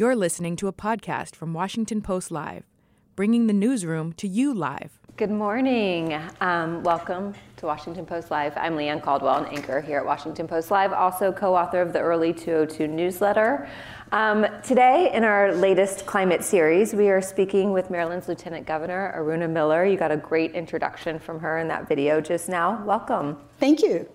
You're listening to a podcast from Washington Post Live, bringing the newsroom to you live. Good morning. Um, welcome to Washington Post Live. I'm Leigh Ann Caldwell, an anchor here at Washington Post Live, also co author of the Early 202 newsletter. Um, today, in our latest climate series, we are speaking with Maryland's Lieutenant Governor, Aruna Miller. You got a great introduction from her in that video just now. Welcome. Thank you.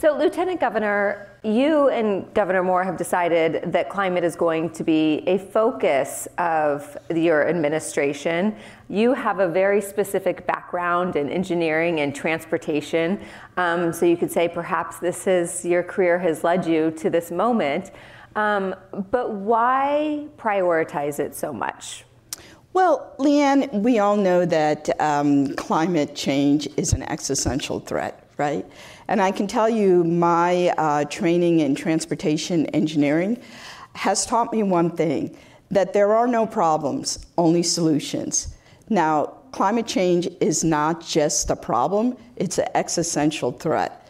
So, Lieutenant Governor, you and Governor Moore have decided that climate is going to be a focus of your administration. You have a very specific background in engineering and transportation. Um, so, you could say perhaps this is your career has led you to this moment. Um, but why prioritize it so much? Well, Leigh Ann, we all know that um, climate change is an existential threat, right? And I can tell you, my uh, training in transportation engineering has taught me one thing that there are no problems, only solutions. Now, climate change is not just a problem, it's an existential threat.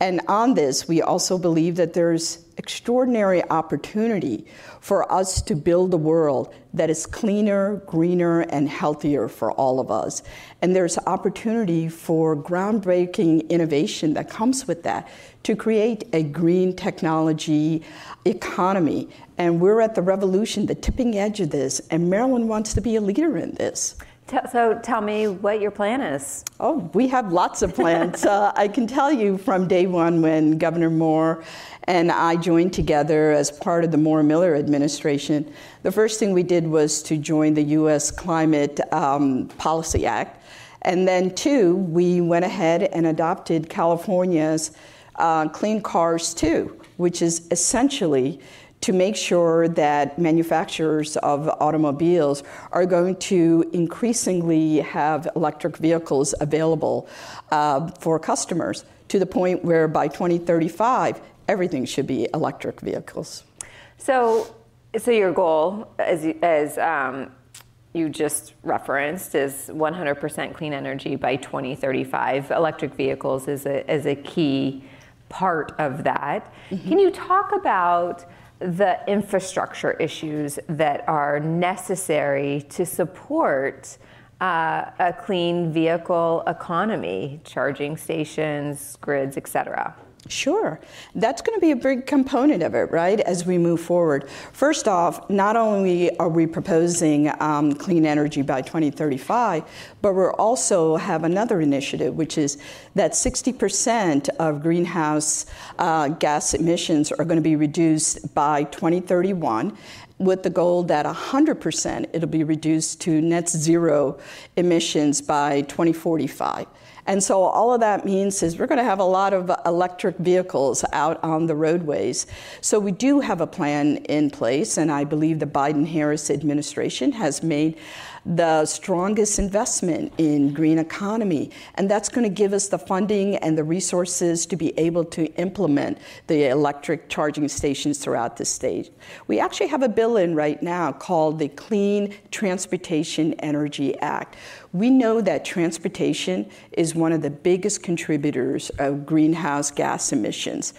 And on this, we also believe that there's extraordinary opportunity for us to build a world that is cleaner, greener, and healthier for all of us. And there's opportunity for groundbreaking innovation that comes with that to create a green technology economy. And we're at the revolution, the tipping edge of this, and Maryland wants to be a leader in this. So tell me what your plan is. Oh, we have lots of plans. uh, I can tell you from day one when Governor Moore and I joined together as part of the Moore Miller administration, the first thing we did was to join the U.S. Climate um, Policy Act. And then, two, we went ahead and adopted California's uh, Clean Cars 2, which is essentially to make sure that manufacturers of automobiles are going to increasingly have electric vehicles available uh, for customers to the point where by 2035, everything should be electric vehicles. So, so your goal, as, as um, you just referenced, is 100% clean energy by 2035. Electric vehicles is a, is a key part of that. Mm-hmm. Can you talk about the infrastructure issues that are necessary to support uh, a clean vehicle economy, charging stations, grids, et cetera? Sure. That's going to be a big component of it, right, as we move forward. First off, not only are we proposing um, clean energy by 2035, but we also have another initiative, which is that 60% of greenhouse uh, gas emissions are going to be reduced by 2031 with the goal that 100% it'll be reduced to net zero emissions by 2045. And so all of that means is we're going to have a lot of electric vehicles out on the roadways. So we do have a plan in place, and I believe the Biden Harris administration has made the strongest investment in green economy. And that's going to give us the funding and the resources to be able to implement the electric charging stations throughout the state. We actually have a bill in right now called the Clean Transportation Energy Act. We know that transportation is one of the biggest contributors of greenhouse gas emissions.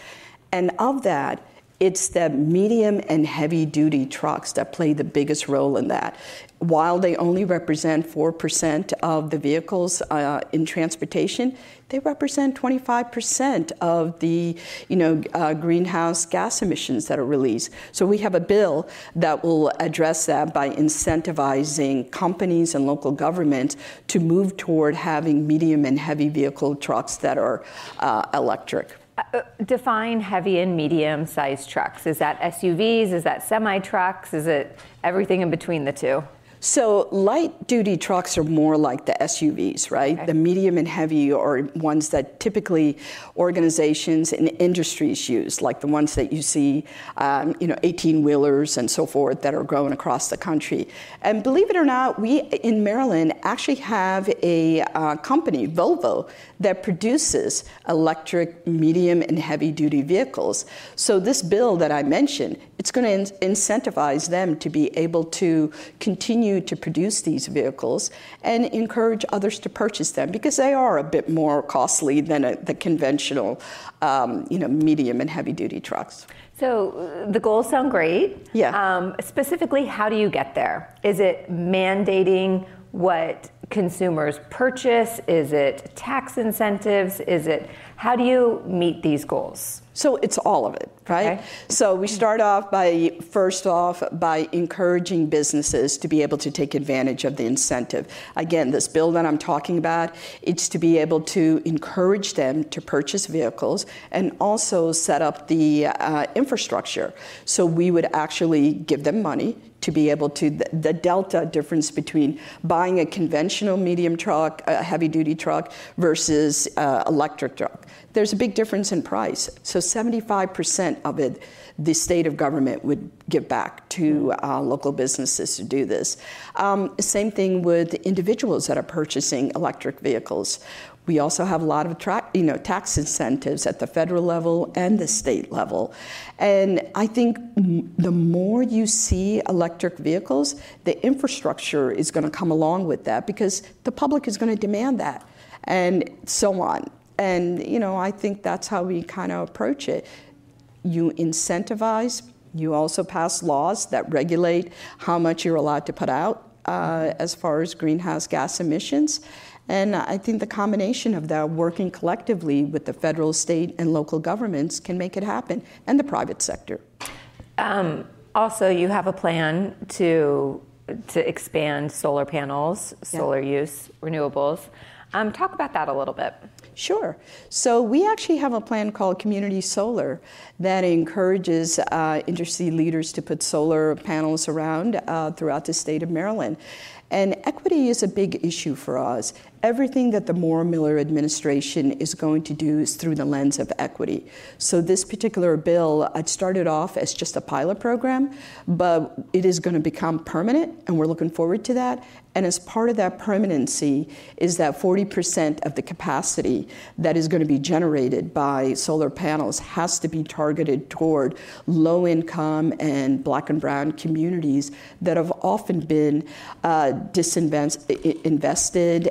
And of that, it's the medium and heavy duty trucks that play the biggest role in that. While they only represent 4% of the vehicles uh, in transportation, they represent 25% of the you know, uh, greenhouse gas emissions that are released. So we have a bill that will address that by incentivizing companies and local governments to move toward having medium and heavy vehicle trucks that are uh, electric. Uh, define heavy and medium sized trucks. Is that SUVs? Is that semi trucks? Is it everything in between the two? So light duty trucks are more like the SUVs, right? Okay. The medium and heavy are ones that typically organizations and industries use, like the ones that you see, um, you know, 18 wheelers and so forth that are growing across the country. And believe it or not, we in Maryland actually have a uh, company, Volvo, that produces electric medium and heavy duty vehicles. So this bill that I mentioned, it's going to in- incentivize them to be able to continue continue to produce these vehicles and encourage others to purchase them because they are a bit more costly than a, the conventional, um, you know, medium and heavy duty trucks. So the goals sound great. Yeah. Um, specifically, how do you get there? Is it mandating what consumers purchase? Is it tax incentives? Is it how do you meet these goals? So it's all of it, right? Okay. So we start off by first off by encouraging businesses to be able to take advantage of the incentive. Again, this bill that I'm talking about, it's to be able to encourage them to purchase vehicles and also set up the uh, infrastructure. So we would actually give them money to be able to the, the, delta difference between buying a conventional medium truck, a heavy duty truck versus uh, electric truck. There's a big difference in price. So 75% of it, the state of government would give back to uh, local businesses to do this. Um, same thing with individuals that are purchasing electric vehicles. We also have a lot of tra- you know, tax incentives at the federal level and the state level. And I think m- the more you see electric vehicles, the infrastructure is going to come along with that because the public is going to demand that and so on. And you know, I think that's how we kind of approach it. You incentivize, you also pass laws that regulate how much you're allowed to put out uh, as far as greenhouse gas emissions. And I think the combination of that, working collectively with the federal, state, and local governments, can make it happen, and the private sector. Um, also, you have a plan to to expand solar panels, solar yeah. use, renewables. Um, talk about that a little bit. Sure. So we actually have a plan called Community Solar that encourages uh, industry leaders to put solar panels around uh, throughout the state of Maryland. And equity is a big issue for us. Everything that the Moore Miller administration is going to do is through the lens of equity. So, this particular bill, it started off as just a pilot program, but it is going to become permanent, and we're looking forward to that. And as part of that permanency is that 40% of the capacity that is going to be generated by solar panels has to be targeted toward low income and black and brown communities that have often been uh, disinvested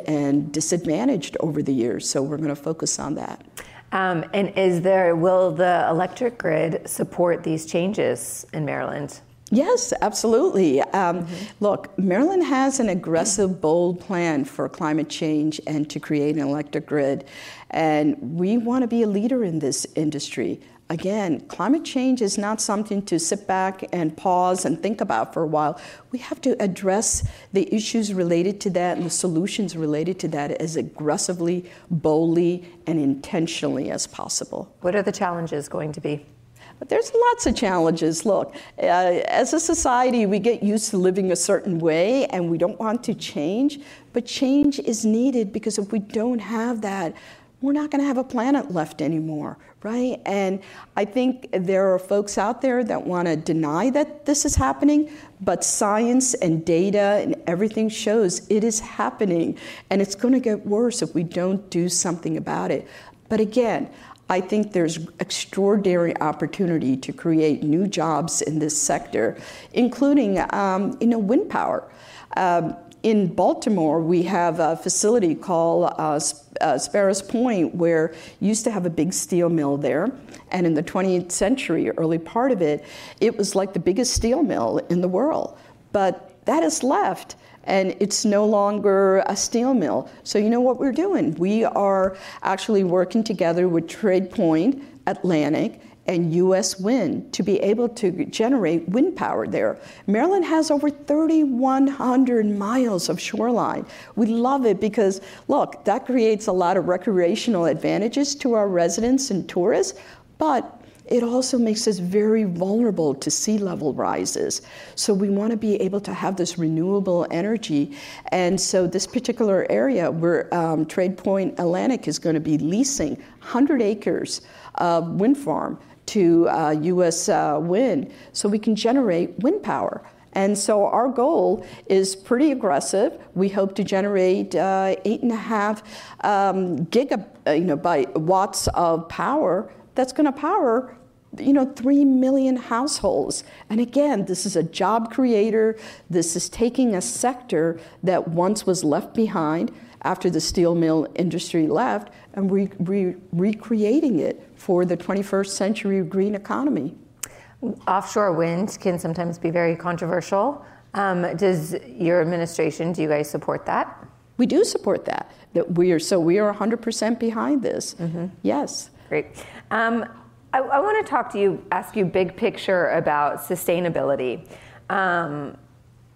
and disadvantaged over the years. So we're going to focus on that. Um, and is there, will the electric grid support these changes in Maryland? Yes, absolutely. Um, mm-hmm. Look, Maryland has an aggressive, bold plan for climate change and to create an electric grid. And we want to be a leader in this industry. Again, climate change is not something to sit back and pause and think about for a while. We have to address the issues related to that and the solutions related to that as aggressively, boldly, and intentionally as possible. What are the challenges going to be? But there's lots of challenges. Look, uh, as a society, we get used to living a certain way and we don't want to change, but change is needed because if we don't have that, we're not going to have a planet left anymore, right? And I think there are folks out there that want to deny that this is happening, but science and data and everything shows it is happening, and it's going to get worse if we don't do something about it. But again, I think there's extraordinary opportunity to create new jobs in this sector, including um, you know, wind power. Um, in Baltimore, we have a facility called uh, uh, Sparrows Point, where used to have a big steel mill there. And in the 20th century, early part of it, it was like the biggest steel mill in the world. But that has left and it's no longer a steel mill. So, you know what we're doing? We are actually working together with TradePoint, Atlantic, and US Wind to be able to generate wind power there. Maryland has over 3,100 miles of shoreline. We love it because, look, that creates a lot of recreational advantages to our residents and tourists, but it also makes us very vulnerable to sea level rises. So we want to be able to have this renewable energy. And so this particular area where um, TradePoint Atlantic is going to be leasing 100 acres of wind farm to uh, U.S. Uh, wind so we can generate wind power. And so our goal is pretty aggressive. We hope to generate uh, eight and a half um, giga, uh, you know, by watts of power that's going to power you know 3 million households and again this is a job creator this is taking a sector that once was left behind after the steel mill industry left and re- re- recreating it for the 21st century green economy Offshore wind can sometimes be very controversial. Um, does your administration, do you guys support that? We do support that. That we are so we are 100% behind this. Mm-hmm. Yes. Great. Um, I, I want to talk to you, ask you big picture about sustainability. Um,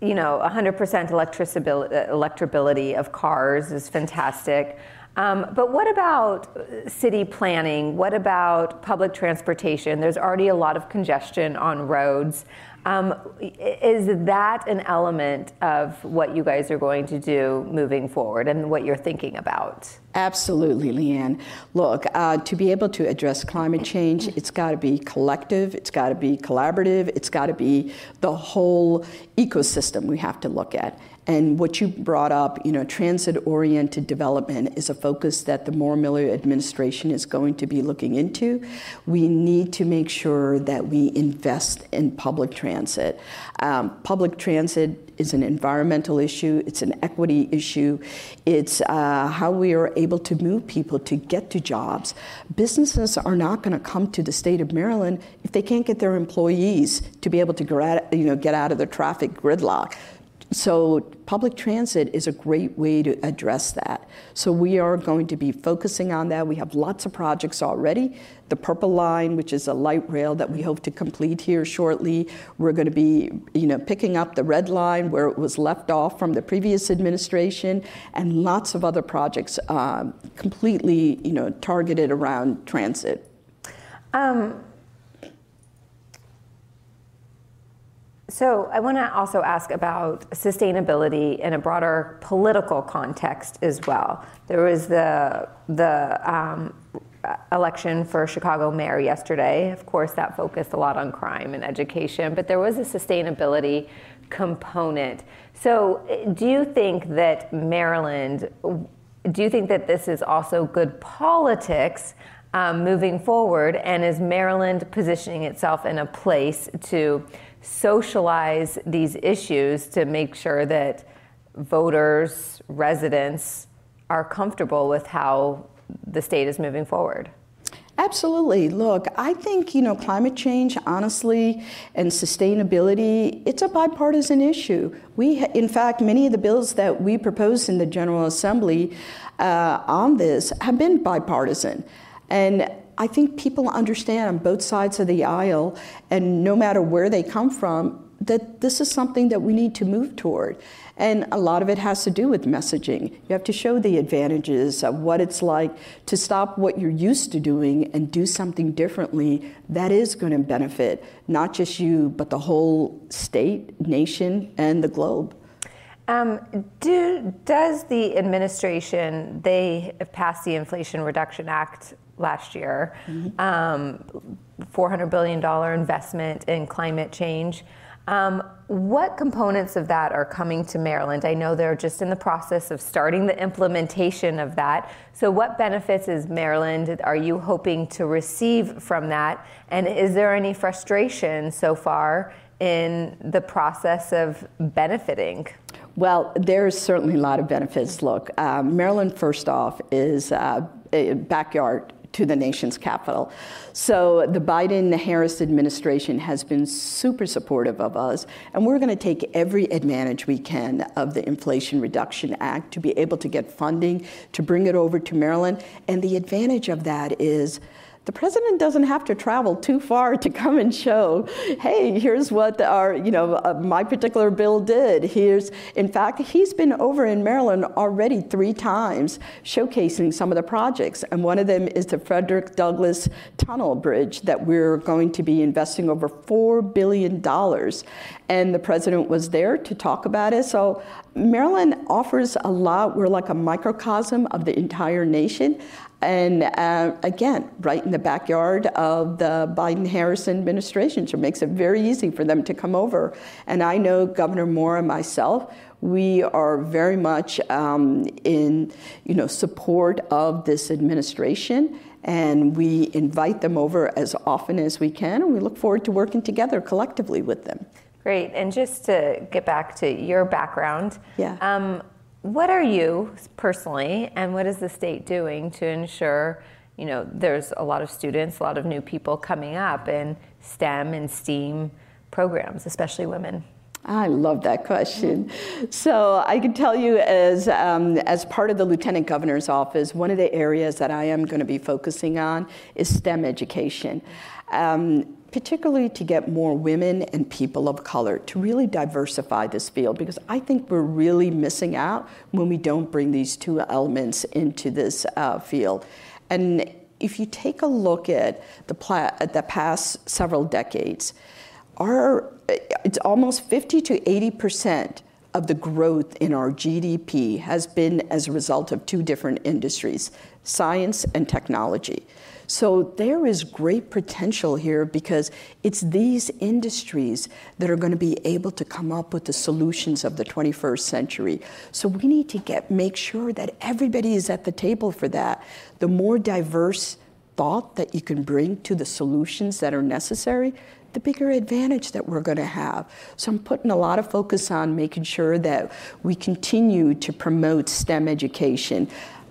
you know, 100% electribility of cars is fantastic. Um, but what about city planning? What about public transportation? There's already a lot of congestion on roads. Um, is that an element of what you guys are going to do moving forward and what you're thinking about? Absolutely, Leigh Ann. Look, uh, to be able to address climate change, it's got to be collective, it's got to be collaborative, it's got to be the whole ecosystem we have to look at. And what you brought up, you know, transit oriented development is a focus that the Moore Miller administration is going to be looking into. We need to make sure that we invest in public transit. Um, public transit is an environmental issue, it's an equity issue, it's uh, how we are able to move people to get to jobs. Businesses are not going to come to the state of Maryland if they can't get their employees to be able to you know, get out of the traffic gridlock. So, public transit is a great way to address that. So, we are going to be focusing on that. We have lots of projects already. The Purple Line, which is a light rail that we hope to complete here shortly. We're going to be, you know, picking up the Red Line where it was left off from the previous administration, and lots of other projects uh, completely, you know, targeted around transit. Um, So I want to also ask about sustainability in a broader political context as well. There was the the um, election for Chicago mayor yesterday. Of course, that focused a lot on crime and education, but there was a sustainability component. So, do you think that Maryland? Do you think that this is also good politics? Um, moving forward, and is Maryland positioning itself in a place to socialize these issues to make sure that voters, residents are comfortable with how the state is moving forward. Absolutely. Look, I think, you know, climate change, honestly, and sustainability, it's a bipartisan issue. We, in fact, many of the bills that we proposed in the General Assembly uh, on this have been bipartisan. And I think people understand on both sides of the aisle, and no matter where they come from, that this is something that we need to move toward. And a lot of it has to do with messaging. You have to show the advantages of what it's like to stop what you're used to doing and do something differently that is going to benefit not just you, but the whole state, nation, and the globe. Um, do, does the administration, they have passed the Inflation Reduction Act last year, mm-hmm. um, $400 billion investment in climate change. Um, what components of that are coming to Maryland? I know they're just in the process of starting the implementation of that. So, what benefits is Maryland are you hoping to receive from that? And is there any frustration so far in the process of benefiting? Well, there's certainly a lot of benefits. Look, uh, Maryland, first off, is uh, a backyard to the nation's capital. So the Biden Harris administration has been super supportive of us, and we're going to take every advantage we can of the Inflation Reduction Act to be able to get funding to bring it over to Maryland. And the advantage of that is the president doesn't have to travel too far to come and show, hey, here's what our, you know, uh, my particular bill did. Here's, in fact, he's been over in Maryland already three times showcasing some of the projects. And one of them is the Frederick Douglass Tunnel Bridge that we're going to be investing over $4 billion. And the president was there to talk about it. So Maryland offers a lot. We're like a microcosm of the entire nation. And uh, again, right in the backyard of the Biden Harris administration, so it makes it very easy for them to come over. And I know Governor Moore and myself, we are very much um, in you know, support of this administration. And we invite them over as often as we can, and we look forward to working together collectively with them. Great. And just to get back to your background, yeah. Um, what are you personally, and what is the state doing to ensure? You know, there's a lot of students, a lot of new people coming up, in STEM and STEAM programs, especially women? I love that question. So I can tell you, as um, as part of the lieutenant governor's office, one of the areas that I am going to be focusing on is STEM education. Um, particularly to get more women and people of color to really diversify this field because I think we're really missing out when we don't bring these two elements into this uh, field. And if you take a look at the, pla- at the past several decades, our it's almost 50 to 80 percent of the growth in our GDP has been as a result of two different industries, science and technology. So there is great potential here because it's these industries that are going to be able to come up with the solutions of the 21st century. So we need to get make sure that everybody is at the table for that. The more diverse thought that you can bring to the solutions that are necessary, the bigger advantage that we're going to have. So I'm putting a lot of focus on making sure that we continue to promote STEM education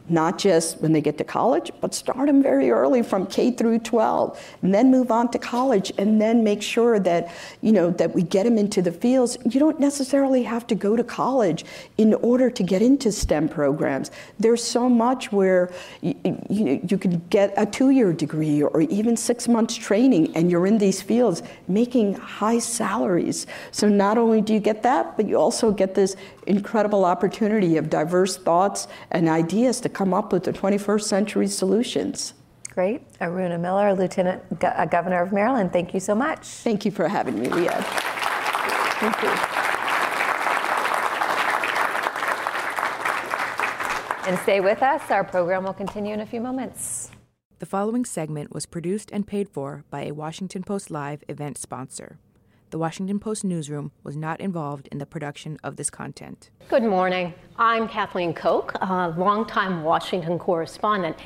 not just when they get to college, but start them very early from K through 12, and then move on to college, and then make sure that you know that we get them into the fields. You don't necessarily have to go to college in order to get into STEM programs. There's so much where you, you, you can get a two-year degree or even six months training, and you're in these fields making high salaries. So not only do you get that, but you also get this incredible opportunity of diverse thoughts and ideas to come up with the 21st century solutions. Great. Aruna Miller, Lieutenant uh, Governor of Maryland, thank you so much. Thank you for having me, Leah. Thank you. And stay with us. Our program will continue in a few moments. The following segment was produced and paid for by a Washington Post Live event sponsor the Washington Post newsroom was not involved in the production of this content. Good morning. I'm Kathleen Koch, a longtime Washington correspondent.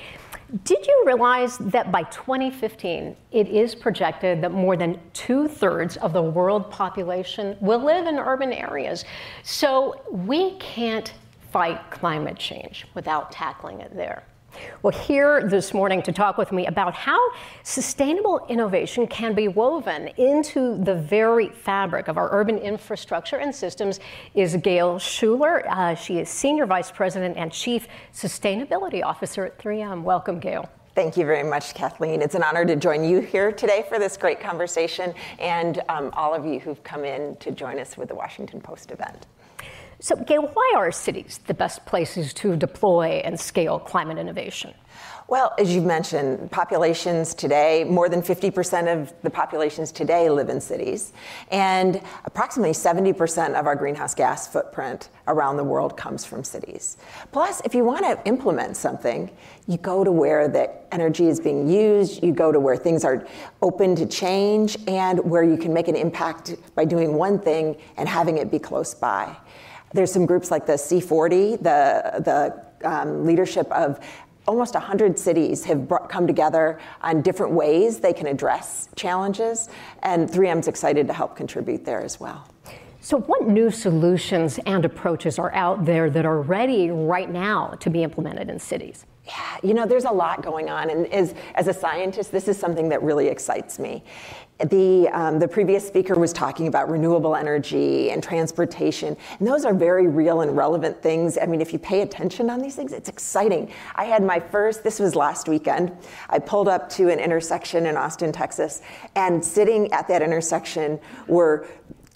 Did you realize that by 2015, it is projected that more than two thirds of the world population will live in urban areas? So we can't fight climate change without tackling it there. Well, here this morning to talk with me about how sustainable innovation can be woven into the very fabric of our urban infrastructure and systems is Gayle Schueller. Uh, she is Senior Vice President and Chief Sustainability Officer at 3M. Welcome, Gayle. Thank you very much, Kathleen. It's an honor to join you here today for this great conversation and um, all of you who've come in to join us with the Washington Post event. So, Gayle, why are cities the best places to deploy and scale climate innovation? Well, as you've mentioned, populations today, more than 50% of the populations today live in cities. And approximately 70% of our greenhouse gas footprint around the world comes from cities. Plus, if you want to implement something, you go to where the energy is being used, you go to where things are open to change, and where you can make an impact by doing one thing and having it be close by. There's some groups like the C40, the, the um, leadership of almost 100 cities have brought, come together on different ways they can address challenges, and 3M's excited to help contribute there as well. So, what new solutions and approaches are out there that are ready right now to be implemented in cities? Yeah, you know, there's a lot going on, and as, as a scientist, this is something that really excites me. The, um, the previous speaker was talking about renewable energy and transportation, and those are very real and relevant things. I mean, if you pay attention on these things, it's exciting. I had my first, this was last weekend, I pulled up to an intersection in Austin, Texas, and sitting at that intersection were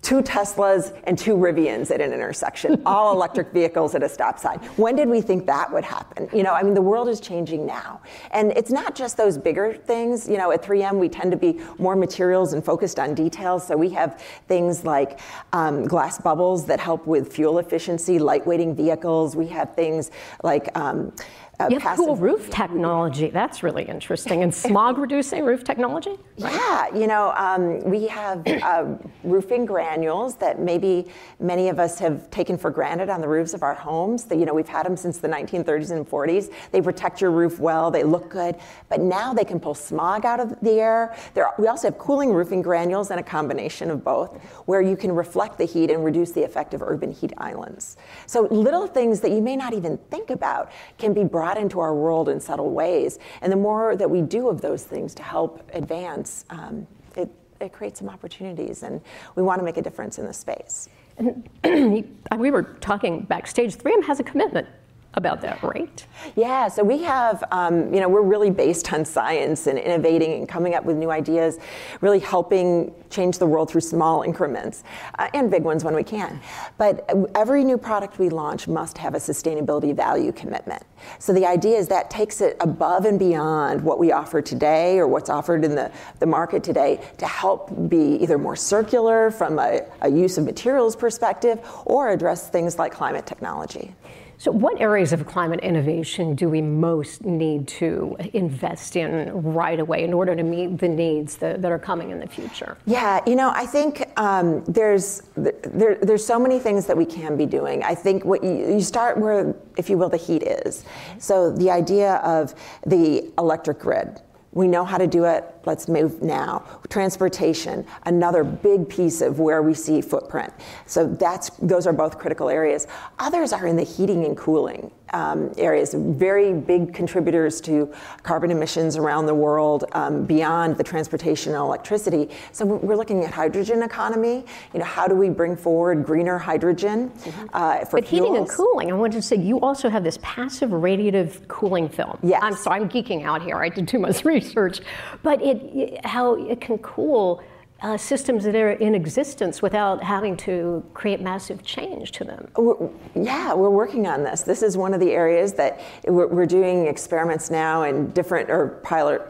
two Teslas and two Rivians at an intersection, all electric vehicles at a stop sign. When did we think that would happen? You know, I mean, the world is changing now. And it's not just those bigger things. You know, at 3M, we tend to be more materials and focused on details. So we have things like um, glass bubbles that help with fuel efficiency, lightweighting vehicles. We have things like um, uh, you have cool roof technology. That's really interesting. And smog reducing roof technology? Right? Yeah, you know, um, we have uh, roofing granules that maybe many of us have taken for granted on the roofs of our homes. That, you know, we've had them since the 1930s and 40s. They protect your roof well, they look good, but now they can pull smog out of the air. There, we also have cooling roofing granules and a combination of both, where you can reflect the heat and reduce the effect of urban heat islands. So little things that you may not even think about can be brought brought into our world in subtle ways. And the more that we do of those things to help advance, um, it, it creates some opportunities, and we want to make a difference in the space. And we were talking backstage. 3M has a commitment about that, right? Yeah, so we have, um, you know, we're really based on science and innovating and coming up with new ideas, really helping change the world through small increments uh, and big ones when we can. But every new product we launch must have a sustainability value commitment. So the idea is that takes it above and beyond what we offer today or what's offered in the, the market today to help be either more circular from a, a use of materials perspective or address things like climate technology. So, what areas of climate innovation do we most need to invest in right away in order to meet the needs that, that are coming in the future? Yeah, you know, I think um, there's there, there's so many things that we can be doing. I think what you, you start where, if you will, the heat is. So the idea of the electric grid we know how to do it. Let's move now. Transportation, another big piece of where we see footprint. So that's those are both critical areas. Others are in the heating and cooling um, areas, very big contributors to carbon emissions around the world um, beyond the transportation and electricity. So we're looking at hydrogen economy. You know, how do we bring forward greener hydrogen mm-hmm. uh, for But fuels? heating and cooling, I wanted to say you also have this passive radiative cooling film. Yes. I'm sorry, I'm geeking out here. I did too much research, but it, it how it can cool uh, systems that are in existence without having to create massive change to them. We're, yeah, we're working on this. This is one of the areas that we're, we're doing experiments now in different or pilot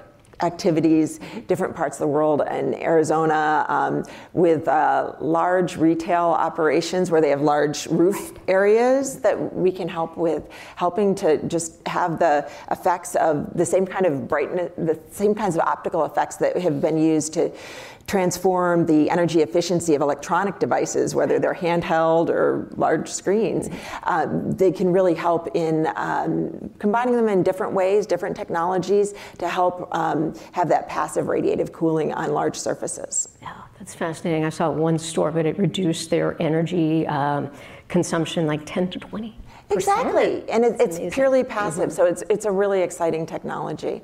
activities, different parts of the world, in Arizona um, with uh, large retail operations where they have large roof areas that we can help with, helping to just have the effects of the same kind of brightness, the same kinds of optical effects that have been used to transform the energy efficiency of electronic devices, whether they're handheld or large screens. Uh, they can really help in um, combining them in different ways, different technologies to help um, have that passive radiative cooling on large surfaces. Yeah, that's fascinating. I saw one store, but it reduced their energy um, consumption like 10 to 20. Exactly, and it, it's purely passive, mm-hmm. so it's, it's a really exciting technology.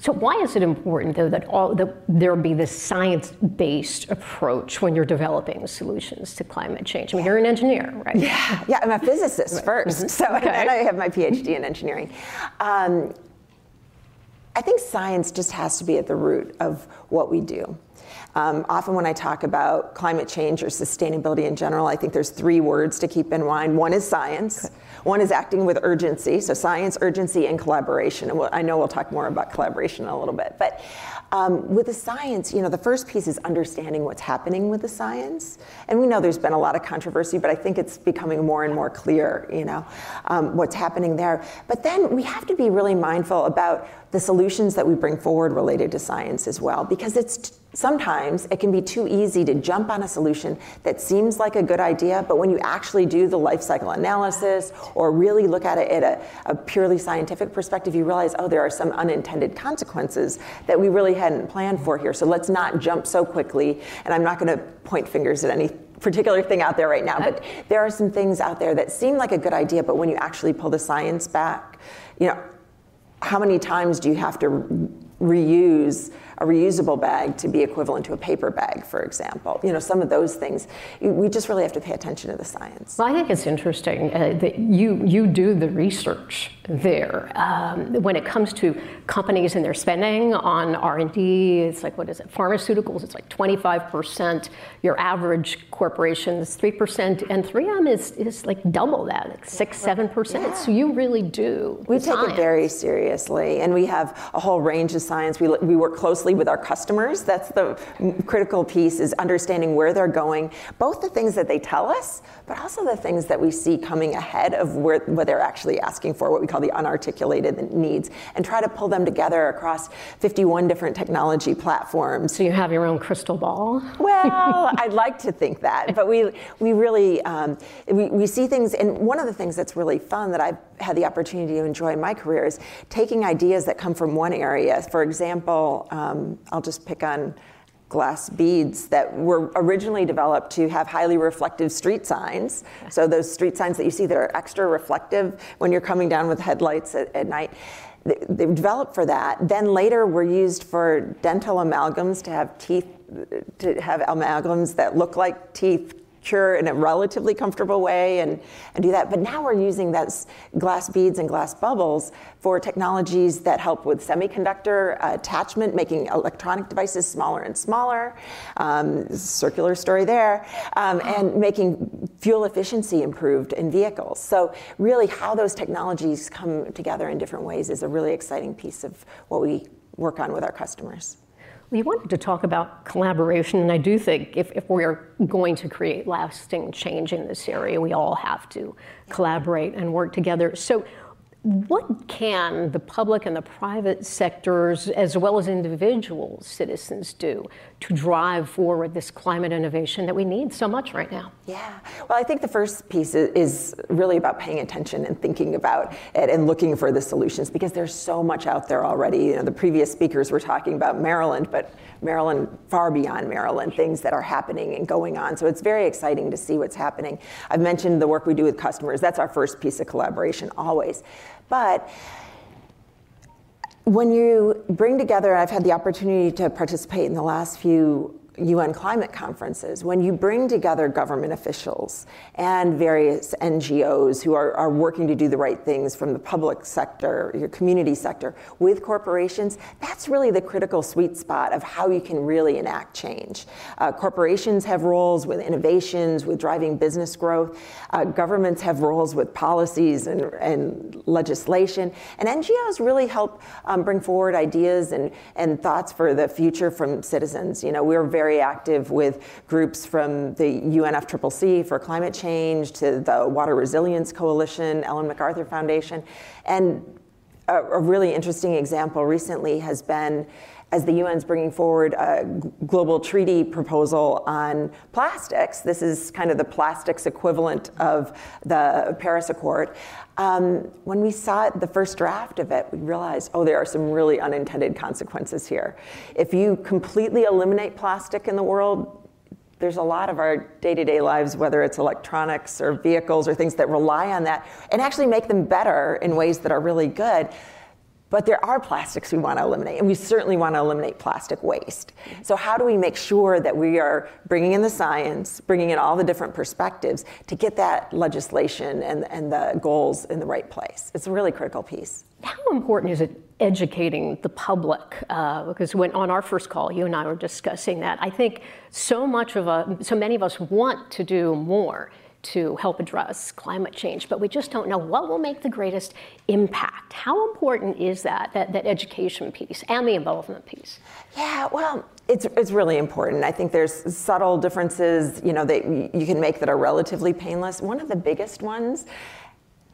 So why is it important, though, that all that there be this science-based approach when you're developing solutions to climate change? I mean, you're an engineer, right? Yeah, yeah. I'm a physicist right. 1st mm-hmm. so okay. and I have my PhD in engineering. Um, I think science just has to be at the root of what we do. Um, often, when I talk about climate change or sustainability in general, I think there's three words to keep in mind. One is science. One is acting with urgency, so science, urgency, and collaboration. And we'll, I know we'll talk more about collaboration in a little bit, but um, with the science, you know, the first piece is understanding what's happening with the science. And we know there's been a lot of controversy, but I think it's becoming more and more clear, you know, um, what's happening there. But then we have to be really mindful about the solutions that we bring forward related to science as well, because it's sometimes it can be too easy to jump on a solution that seems like a good idea, but when you actually do the life cycle analysis or really look at it at a, a purely scientific perspective, you realize, oh, there are some unintended consequences that we really hadn't planned for here. So let's not jump so quickly. And I'm not going to point fingers at any particular thing out there right now, but there are some things out there that seem like a good idea, but when you actually pull the science back, you know, how many times do you have to reuse a reusable bag to be equivalent to a paper bag, for example. You know, some of those things. We just really have to pay attention to the science. Well, I think it's interesting uh, that you you do the research there um, when it comes to companies and their spending on R&D. It's like what is it? Pharmaceuticals. It's like 25 percent. Your average corporation is three percent, and 3M is is like double that, like six seven percent. So you really do. We take science. it very seriously, and we have a whole range of science. We we work closely with our customers. That's the critical piece is understanding where they're going, both the things that they tell us, but also the things that we see coming ahead of where, what they're actually asking for, what we call the unarticulated needs, and try to pull them together across 51 different technology platforms. So you have your own crystal ball? Well, I'd like to think that, but we, we really, um, we, we see things, and one of the things that's really fun that I've had the opportunity to enjoy in my career is taking ideas that come from one area. For example, um, I'll just pick on glass beads that were originally developed to have highly reflective street signs. So those street signs that you see that are extra reflective when you're coming down with headlights at, at night. They, they developed for that. Then later were used for dental amalgams to have teeth to have amalgams that look like teeth cure in a relatively comfortable way and, and do that. But now we're using that glass beads and glass bubbles for technologies that help with semiconductor attachment, making electronic devices smaller and smaller. Um, circular story there, um, and making fuel efficiency improved in vehicles. So really, how those technologies come together in different ways is a really exciting piece of what we work on with our customers. We wanted to talk about collaboration, and I do think if, if we're going to create lasting change in this area, we all have to collaborate and work together. So, what can the public and the private sectors, as well as individual citizens, do to drive forward this climate innovation that we need so much right now? Yeah. Well, I think the first piece is really about paying attention and thinking about it and looking for the solutions because there's so much out there already. You know, the previous speakers were talking about Maryland, but Maryland, far beyond Maryland, things that are happening and going on. So it's very exciting to see what's happening. I've mentioned the work we do with customers. That's our first piece of collaboration, always. But when you bring together, I've had the opportunity to participate in the last few UN climate conferences, when you bring together government officials and various NGOs who are, are, working to do the right things from the public sector, your community sector, with corporations, that's really the critical sweet spot of how you can really enact change. Uh, corporations have roles with innovations, with driving business growth. Uh, governments have roles with policies and, and, legislation. And NGOs really help um, bring forward ideas and, and thoughts for the future from citizens. You know, we're very very active with groups from the UNFCCC for climate change to the Water Resilience Coalition, Ellen MacArthur Foundation. And a, a really interesting example recently has been as the UN's bringing forward a global treaty proposal on plastics, this is kind of the plastics equivalent of the Paris Accord. Um, when we saw the first draft of it, we realized, oh, there are some really unintended consequences here. If you completely eliminate plastic in the world, there's a lot of our day-to-day lives whether it's electronics or vehicles or things that rely on that and actually make them better in ways that are really good but there are plastics we want to eliminate, and we certainly want to eliminate plastic waste. So, how do we make sure that we are bringing in the science, bringing in all the different perspectives to get that legislation and, and the goals in the right place? It's a really critical piece. How important is it educating the public? Uh, because when on our first call, you and I were discussing that. I think so much of a, so many of us want to do more to help address climate change, but we just don't know what will make the greatest impact. How important is that, that, that education piece and the involvement piece? Yeah, well, it's, it's really important. I think there's subtle differences, you know, that you can make that are relatively painless. One of the biggest ones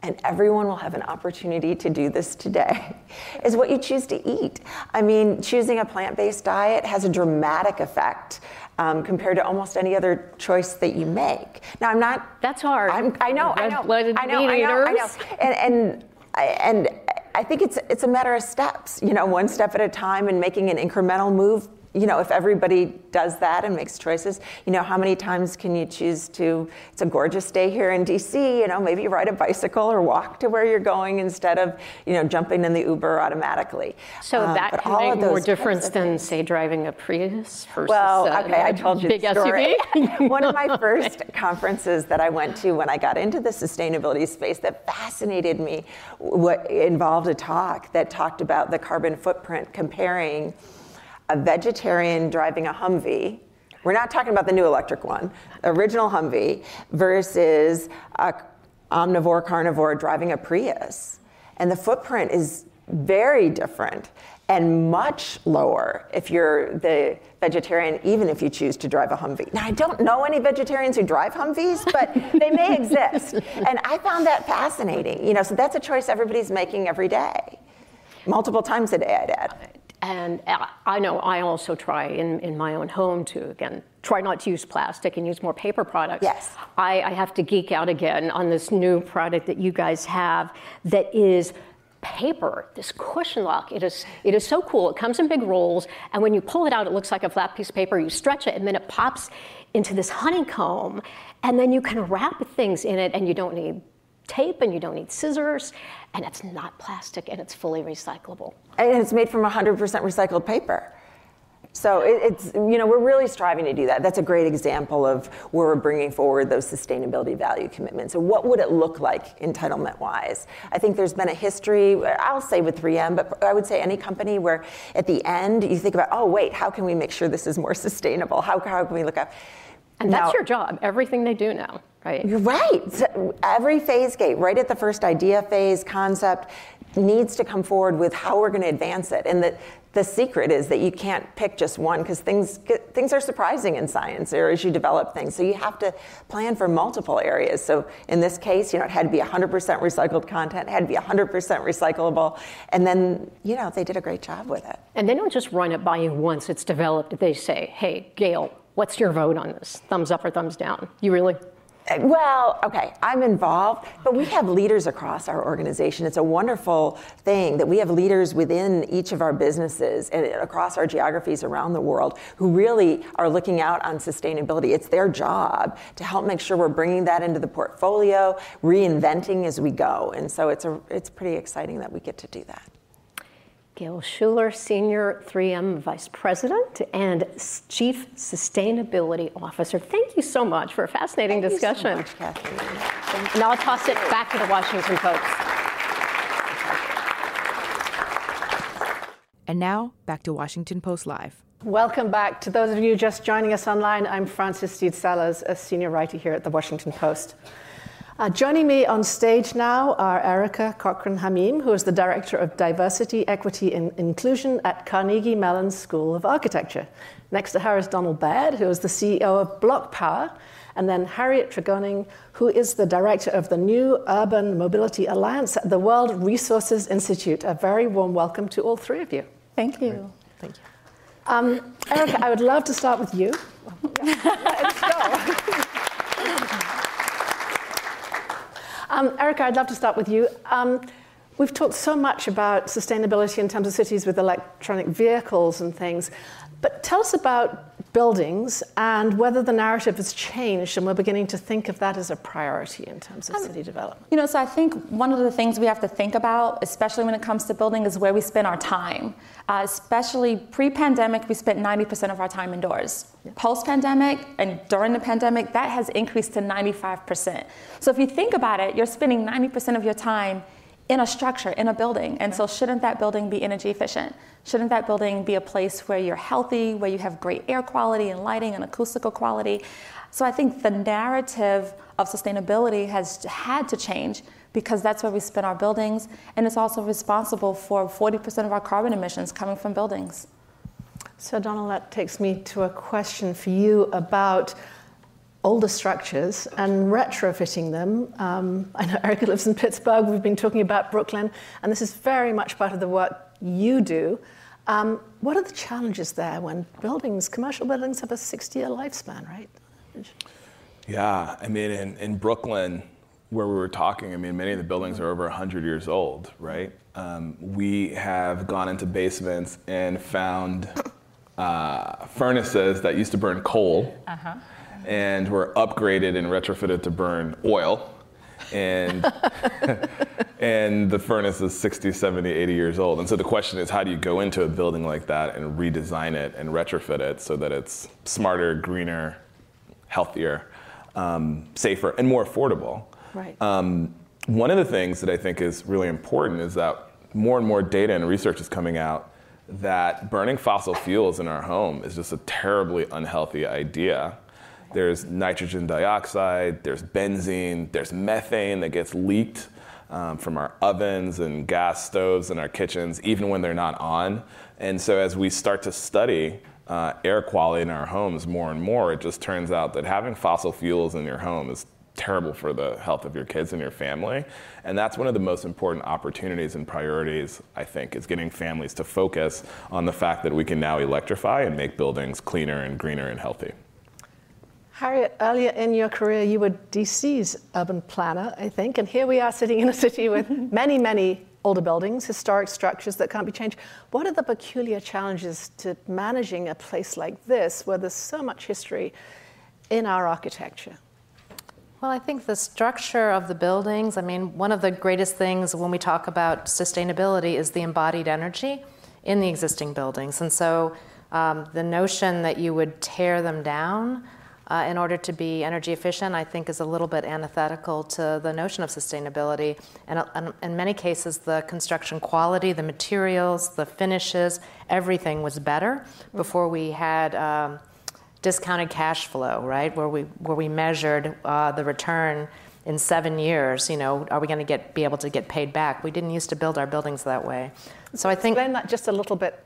and everyone will have an opportunity to do this today, is what you choose to eat. I mean, choosing a plant based diet has a dramatic effect um, compared to almost any other choice that you make. Now, I'm not. That's hard. I'm, i know, I know, I know, I know, I know, and and and I think it's it's a matter of steps. You know, one step at a time, and making an incremental move you know, if everybody does that and makes choices, you know, how many times can you choose to? It's a gorgeous day here in DC. You know, maybe ride a bicycle or walk to where you're going instead of, you know, jumping in the Uber automatically. So um, that can make more difference than, say, driving a Prius versus well, okay, I told you big the story. SUV. One of my first conferences that I went to when I got into the sustainability space that fascinated me, what involved a talk that talked about the carbon footprint comparing a vegetarian driving a Humvee, we're not talking about the new electric one, original Humvee, versus a omnivore carnivore driving a Prius. And the footprint is very different and much lower if you're the vegetarian, even if you choose to drive a Humvee. Now, I don't know any vegetarians who drive Humvees, but they may exist. And I found that fascinating. You know, so that's a choice everybody's making every day, multiple times a day, I'd add. And I know I also try in, in my own home to, again, try not to use plastic and use more paper products. Yes. I, I have to geek out again on this new product that you guys have that is paper, this cushion lock. It is, it is so cool. It comes in big rolls, and when you pull it out, it looks like a flat piece of paper. You stretch it, and then it pops into this honeycomb, and then you can wrap things in it, and you don't need tape and you don't need scissors and it's not plastic and it's fully recyclable. And it's made from 100% recycled paper. So it, it's, you know, we're really striving to do that. That's a great example of where we're bringing forward those sustainability value commitments. So what would it look like entitlement wise? I think there's been a history, I'll say with 3M, but I would say any company where at the end you think about, oh, wait, how can we make sure this is more sustainable? How, how can we look up? And that's now, your job, everything they do now, right? You're right. So every phase gate, right at the first idea phase, concept, needs to come forward with how we're going to advance it. And that the secret is that you can't pick just one because things get, things are surprising in science or as you develop things. So you have to plan for multiple areas. So in this case, you know, it had to be 100% recycled content, it had to be 100% recyclable, and then you know they did a great job with it. And they don't just run it by you once it's developed. They say, "Hey, Gayle, what's your vote on this? Thumbs up or thumbs down?" You really? Well, okay, I'm involved, but we have leaders across our organization. It's a wonderful thing that we have leaders within each of our businesses and across our geographies around the world who really are looking out on sustainability. It's their job to help make sure we're bringing that into the portfolio, reinventing as we go. And so it's a it's pretty exciting that we get to do that. Gayle Schueller, Senior 3M Vice President and Chief Sustainability Officer. Thank you so much for a fascinating Thank discussion. You so much, Now I'll toss it back to the Washington Post. And now, back to Washington Post Live. Welcome back. To those of you just joining us online, I'm Frances Stead Sellers, a senior writer here at the Washington Post. Uh, joining me on stage now are Erica Cochran Hameen, who is the Director of Diversity, Equity, and Inclusion at Carnegie Mellon School of Architecture. Next to her is Donnel Baird, who is the CEO of BlocPower, and then Harriet Tregoning, who is the Director of the New Urban Mobility Alliance at the World Resources Institute. A very warm welcome to all three of you. Thank you. Thank you. Um, Erica, I would love to start with you. Let's go. Um, Erica, I'd love to start with you. Um, we've talked so much about sustainability in terms of cities with electronic vehicles and things, but tell us about buildings and whether the narrative has changed and we're beginning to think of that as a priority in terms of um, city development. You know, so I think one of the things we have to think about, especially when it comes to building, is where we spend our time. Uh, especially pre pandemic, we spent 90% of our time indoors. Yeah. Post pandemic and during the pandemic, that has increased to 95%. So if you think about it, you're spending 90% of your time in a structure, in a building. And so, shouldn't that building be energy efficient? Shouldn't that building be a place where you're healthy, where you have great air quality and lighting and acoustical quality? So, I think the narrative of sustainability has had to change because that's where we spend our buildings, and it's also responsible for 40% of our carbon emissions coming from buildings. So, Donnel, that takes me to a question for you about older structures and retrofitting them. Um, I know Erica lives in Pittsburgh, we've been talking about Brooklyn, and this is very much part of the work you do. Um, what are the challenges there when buildings, commercial buildings, have a 60 year lifespan, right? Yeah, I mean, in, in Brooklyn, where we were talking, I mean, many of the buildings are over 100 years old, right? Um, we have gone into basements and found uh, furnaces that used to burn coal. Uh-huh and were upgraded and retrofitted to burn oil. And, and the furnace is 60, 70, 80 years old. And so the question is how do you go into a building like that and redesign it and retrofit it so that it's smarter, greener, healthier, um, safer, and more affordable? Right. Um, one of the things that I think is really important is that more and more data and research is coming out that burning fossil fuels in our home is just a terribly unhealthy idea there's nitrogen dioxide, there's benzene, there's methane that gets leaked um, from our ovens and gas stoves in our kitchens, even when they're not on. And so as we start to study uh, air quality in our homes more and more, it just turns out that having fossil fuels in your home is terrible for the health of your kids and your family. And that's one of the most important opportunities and priorities, I think, is getting families to focus on the fact that we can now electrify and make buildings cleaner and greener and healthy. Harriet, earlier in your career, you were DC's urban planner, I think, and here we are sitting in a city with many, many older buildings, historic structures that can't be changed. What are the peculiar challenges to managing a place like this, where there's so much history in our architecture? Well, I think the structure of the buildings, I mean, one of the greatest things when we talk about sustainability is the embodied energy in the existing buildings. And so Um, the notion that you would tear them down uh, in order to be energy efficient, I think, is a little bit antithetical to the notion of sustainability. And, uh, in many cases, the construction quality, the materials, the finishes, everything was better before we had. Um, discounted cash flow, right, where we where we measured uh, the return in seven years. You know, are we going to get be able to get paid back? We didn't used to build our buildings that way. So I think explain that just a little bit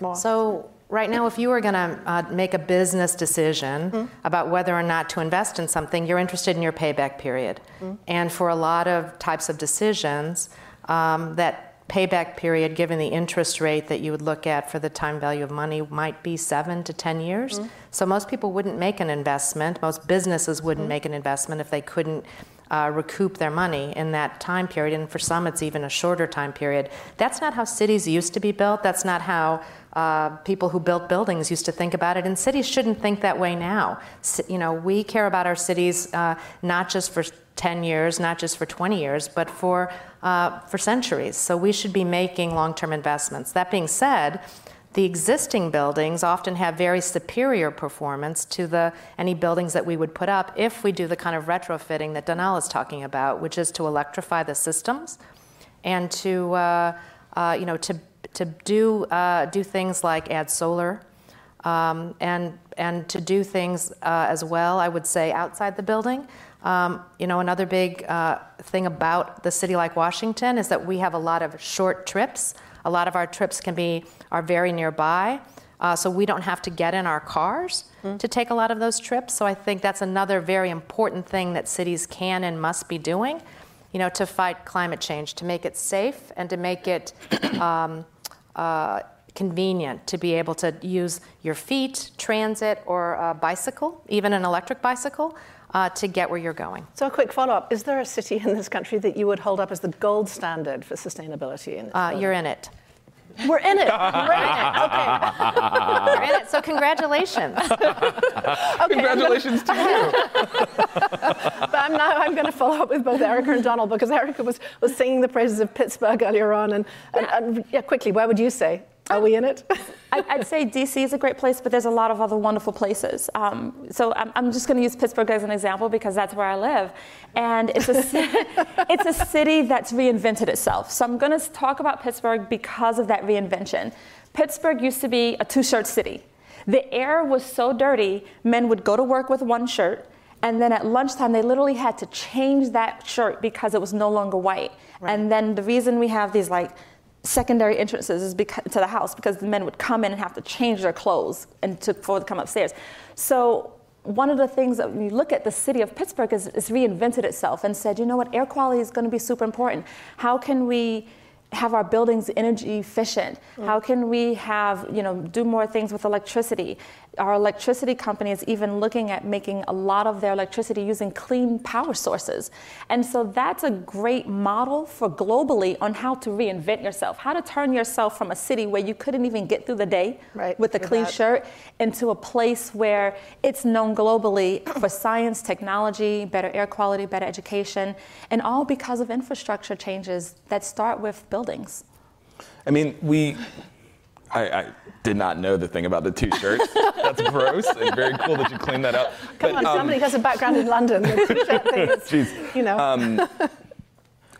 more. So right now, if you were going to uh, make a business decision mm. about whether or not to invest in something, you're interested in your payback period. Mm. And for a lot of types of decisions, um, that payback period, given the interest rate that you would look at for the time value of money, might be seven to 10 years. Mm-hmm. So most people wouldn't make an investment, most businesses wouldn't make an investment if they couldn't. Uh, recoup their money in that time period, and for some, it's even a shorter time period. That's not how cities used to be built. That's not how uh, people who built buildings used to think about it, and cities shouldn't think that way now. C- you know, we care about our cities uh, not just for 10 years, not just for 20 years, but for uh, for centuries. So we should be making long term investments. That being said, the existing buildings often have very superior performance to the any buildings that we would put up if we do the kind of retrofitting that Donnel is talking about, which is to electrify the systems and to uh, uh, you know to to do uh, do things like add solar um, and and to do things uh, as well. I would say outside the building um, you know, another big uh, thing about the city like Washington is that we have a lot of short trips. A lot of our trips can be are very nearby, uh, so we don't have to get in our cars mm. to take a lot of those trips. So I think that's another very important thing that cities can and must be doing, you know, to fight climate change, to make it safe and to make it. Um, uh, convenient to be able to use your feet, transit, or a bicycle, even an electric bicycle, uh, to get where you're going. So, a quick follow up Is there a city in this country that you would hold up as the gold standard for sustainability? In uh, you're in it. We're in it. We're in it. Okay. We're in it. So congratulations. okay, congratulations to you. but I'm now I'm going to follow up with both Erica and Donnel because Erica was, was singing the praises of Pittsburgh earlier on, and, and, and yeah, quickly, where would you say are we in it? I'd say DC is a great place, but there's a lot of other wonderful places. Um, so I'm, I'm just going to use Pittsburgh as an example because that's where I live. And it's a, it's a city that's reinvented itself. So I'm going to talk about Pittsburgh because of that reinvention. Pittsburgh used to be a two shirt city. The air was so dirty, men would go to work with one shirt, and then at lunchtime, they literally had to change that shirt because it was no longer white. Right. And then the reason we have these like secondary entrances is to the house because the men would come in and have to change their clothes and to, before they come upstairs. So one of the things that when you look at the city of Pittsburgh is, is reinvented itself and said, you know what, air quality is going to be super important. How can we have our buildings energy efficient? Mm. How can we have, you know, do more things with electricity? Our electricity company is even looking at making a lot of their electricity using clean power sources. And so that's a great model for globally on how to reinvent yourself, how to turn yourself from a city where you couldn't even get through the day right, with a clean that. shirt into a place where it's known globally for science, technology, better air quality, better education, and all because of infrastructure changes that start with buildings. I mean, we I, I, did not know the thing about the two shirts. That's gross and very cool that you cleaned that up. Come but, on, um, somebody has a background in London. The. You know. Um,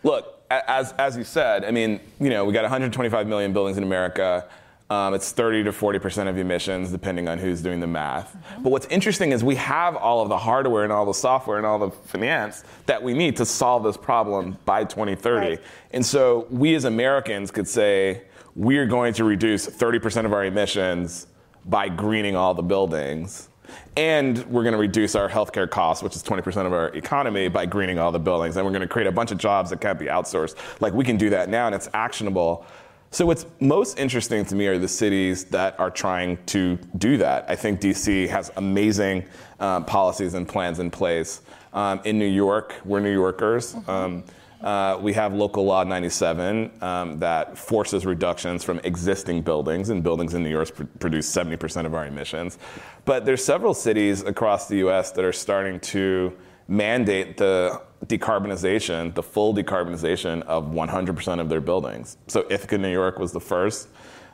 look, as, as you said, I mean, you know, we got 125 million buildings in America. Um, it's 30 to 40 percent of emissions, depending on who's doing the math. Mm-hmm. But what's interesting is we have all of the hardware and all the software and all the finance that we need to solve this problem by 2030. Right. And so we as Americans could say, we're going to reduce 30% of our emissions by greening all the buildings. And we're going to reduce our healthcare costs, which is 20% of our economy, by greening all the buildings. And we're going to create a bunch of jobs that can't be outsourced. Like we can do that now, and it's actionable. So, what's most interesting to me are the cities that are trying to do that. I think DC has amazing um, policies and plans in place. Um, in New York, we're New Yorkers. Mm-hmm. Uh, we have local law 97 um, that forces reductions from existing buildings, and buildings in New York pr- produce 70% of our emissions. But there's several cities across the U.S. that are starting to mandate the decarbonization, the full decarbonization of 100% of their buildings. So Ithaca, New York was the first.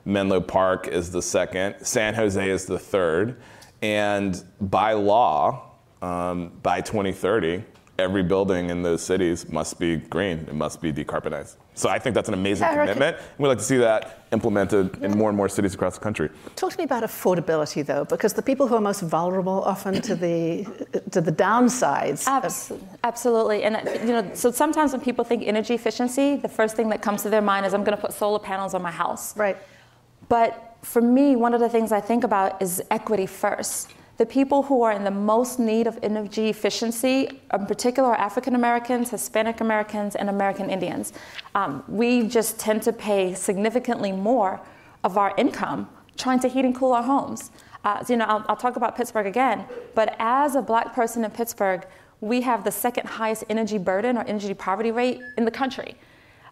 Menlo Park is the second. San Jose is the third. And by law, um, by 2030, every building in those cities must be green. It must be decarbonized. So I think that's an amazing Erica- commitment. And we'd like to see that implemented in more and more cities across the country. Talk to me about affordability, though, because the people who are most vulnerable often to the to the downsides. of- absolutely. And you know, so sometimes when people think energy efficiency, the first thing that comes to their mind is I'm going to put solar panels on my house. right. But for me, one of the things I think about is equity first. The people who are in the most need of energy efficiency, in particular, are African Americans, Hispanic Americans, and American Indians. Um, we just tend to pay significantly more of our income trying to heat and cool our homes. Uh, so, you know, I'll, I'll talk about Pittsburgh again, but as a black person in Pittsburgh, we have the second highest energy burden or energy poverty rate in the country.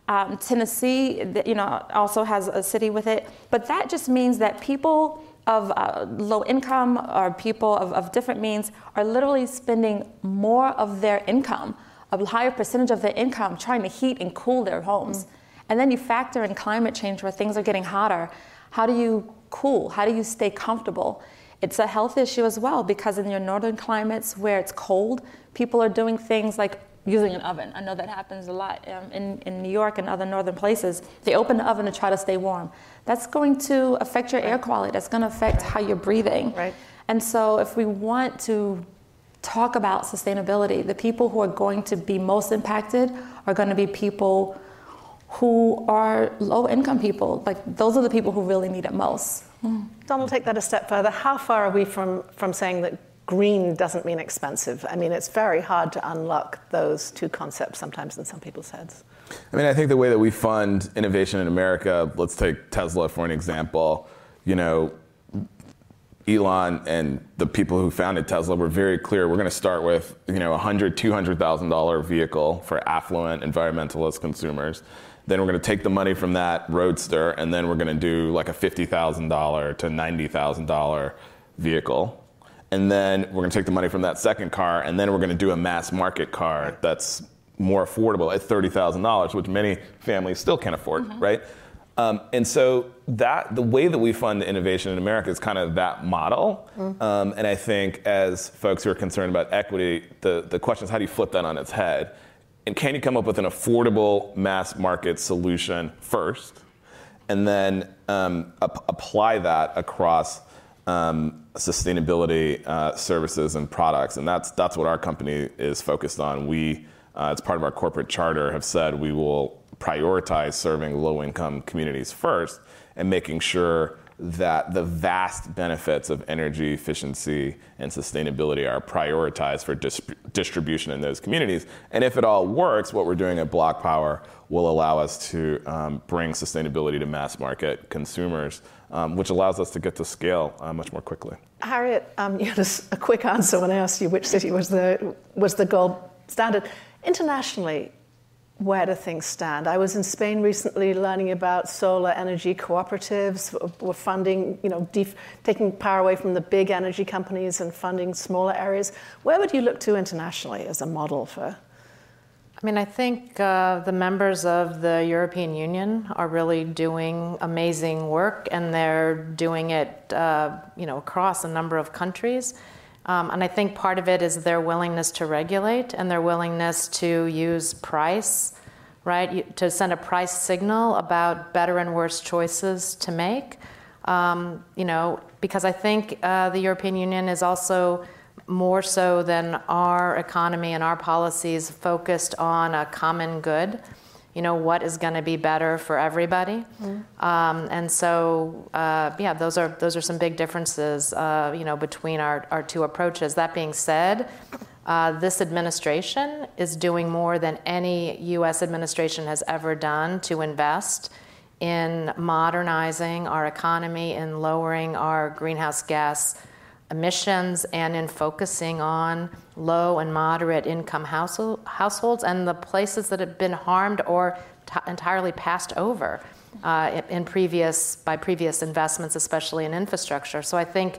Um, Tennessee, you know, also has a city with it, but that just means that people of uh, low income or people of, of different means are literally spending more of their income, a higher percentage of their income, trying to heat and cool their homes. And then you factor in climate change where things are getting hotter. How do you cool? How do you stay comfortable? It's a health issue as well because in your northern climates where it's cold, people are doing things like using an oven. I know that happens a lot um, in, in New York and other northern places. They open the oven to try to stay warm. That's going to affect your air quality. That's going to affect how you're breathing. Right. And so, if we want to talk about sustainability, the people who are going to be most impacted are going to be people who are low income people. Like, those are the people who really need it most. Donnel, take that a step further. How far are we from, from saying that green doesn't mean expensive? I mean, it's very hard to unlock those two concepts sometimes in some people's heads. I mean, I think the way that we fund innovation in America, let's take Tesla for an example. You know, Elon and the people who founded Tesla were very clear. We're going to start with, you know, a hundred, two hundred thousand dollar vehicle for affluent environmentalist consumers. Then we're going to take the money from that roadster, and then we're going to do like a fifty thousand dollar to ninety thousand dollar vehicle. And then we're going to take the money from that second car, and then we're going to do a mass market car that's more affordable at thirty thousand dollars, which many families still can't afford, right? Um, and so that the way that we fund innovation in America is kind of that model. Um, and I think as folks who are concerned about equity, the, the question is how do you flip that on its head? And can you come up with an affordable mass market solution first, and then um, ap- apply that across um, sustainability uh, services and products? And that's that's what our company is focused on. We, uh, as part of our corporate charter, have said we will prioritize serving low-income communities first and making sure that the vast benefits of energy efficiency and sustainability are prioritized for dis- distribution in those communities. And if it all works, what we're doing at BlocPower will allow us to um, bring sustainability to mass market consumers, um, which allows us to get to scale uh, much more quickly. Harriet, um, you had a, a quick answer when I asked you which city was the, was the gold standard. Internationally, where do things stand? I was in Spain recently learning about solar energy cooperatives. We're funding, you know, def- taking power away from the big energy companies and funding smaller areas. Where would you look to internationally as a model for? I mean, I think uh, the members of the European Union are really doing amazing work, and they're doing it, uh, you know, across a number of countries. Um, and I think part of it is their willingness to regulate and their willingness to use price, right, you, to send a price signal about better and worse choices to make. Um, you know, because I think uh, the European Union is also more so than our economy and our policies focused on a common good. You know, what is going to be better for everybody? Um, and so, uh, yeah, those are those are some big differences. Uh, you know, between our, our two approaches. That being said, uh, this administration is doing more than any U.S. administration has ever done to invest in modernizing our economy and lowering our greenhouse gas emissions and in focusing on low and moderate income household, households and the places that have been harmed or t- entirely passed over uh, in, previous by previous investments, especially in infrastructure. So I think,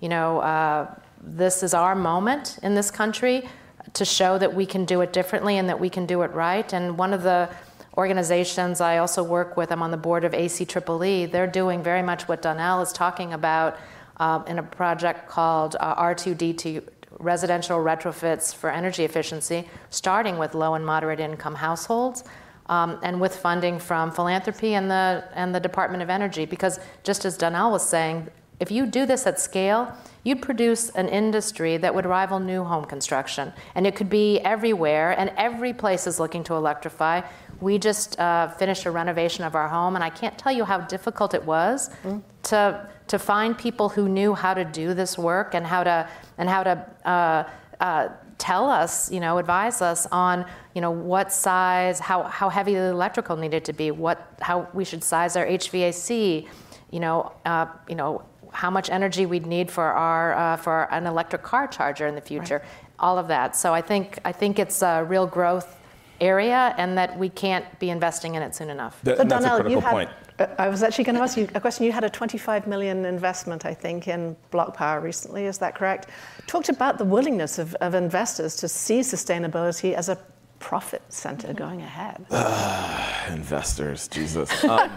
you know, uh, this is our moment in this country to show that we can do it differently and that we can do it right. And one of the organizations I also work with, I'm on the board of ACEEE, they're doing very much what Donnel is talking about uh, in a project called uh, R2D2 residential retrofits for energy efficiency, starting with low and moderate income households. Um, and with funding from philanthropy and the, and the Department of Energy. Because just as Donnel was saying, if you do this at scale, you'd produce an industry that would rival new home construction. And it could be everywhere, and every place is looking to electrify. We just uh, finished a renovation of our home, and I can't tell you how difficult it was mm. to, to find people who knew how to do this work and how to, and how to uh, uh, tell us, you know, advise us on, you know, what size, how, how heavy the electrical needed to be, what, how we should size our HVAC, you know, uh, you know, how much energy we'd need for our uh, for an electric car charger in the future, right. all of that. So I think I think it's a real growth area, and that we can't be investing in it soon enough. That, so Donnel, you had, point. Uh, I was actually going to ask you a question. You had a 25 million investment, I think, in BlocPower recently. Is that correct? Talked about the willingness of, of investors to see sustainability as a profit center going ahead? Uh, investors, Jesus. Um,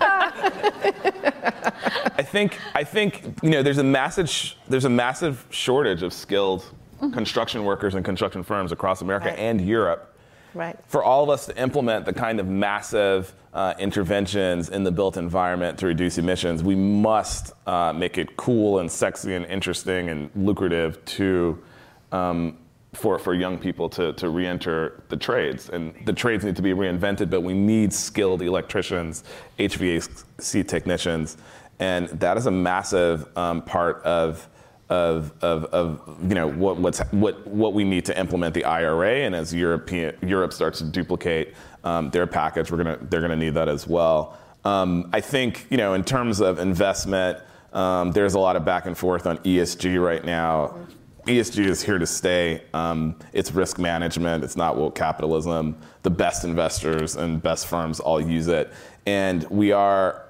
I think I think you know there's a massive there's a massive shortage of skilled mm-hmm. construction workers and construction firms across America right. and Europe. Right. For all of us to implement the kind of massive uh, interventions in the built environment to reduce emissions, we must uh, make it cool and sexy and interesting and lucrative to um, for, for young people to, to re-enter the trades. And the trades need to be reinvented, but we need skilled electricians, HVAC technicians, and that is a massive um, part of, of, of, of, you know, what, what's, what, what we need to implement the IRA. And as European, Europe starts to duplicate um, their package, we're gonna, they're going to need that as well. Um, I think, you know, in terms of investment, um, there's a lot of back and forth on ESG right now. ESG is here to stay. Um, it's risk management. It's not woke capitalism. The best investors and best firms all use it. And we are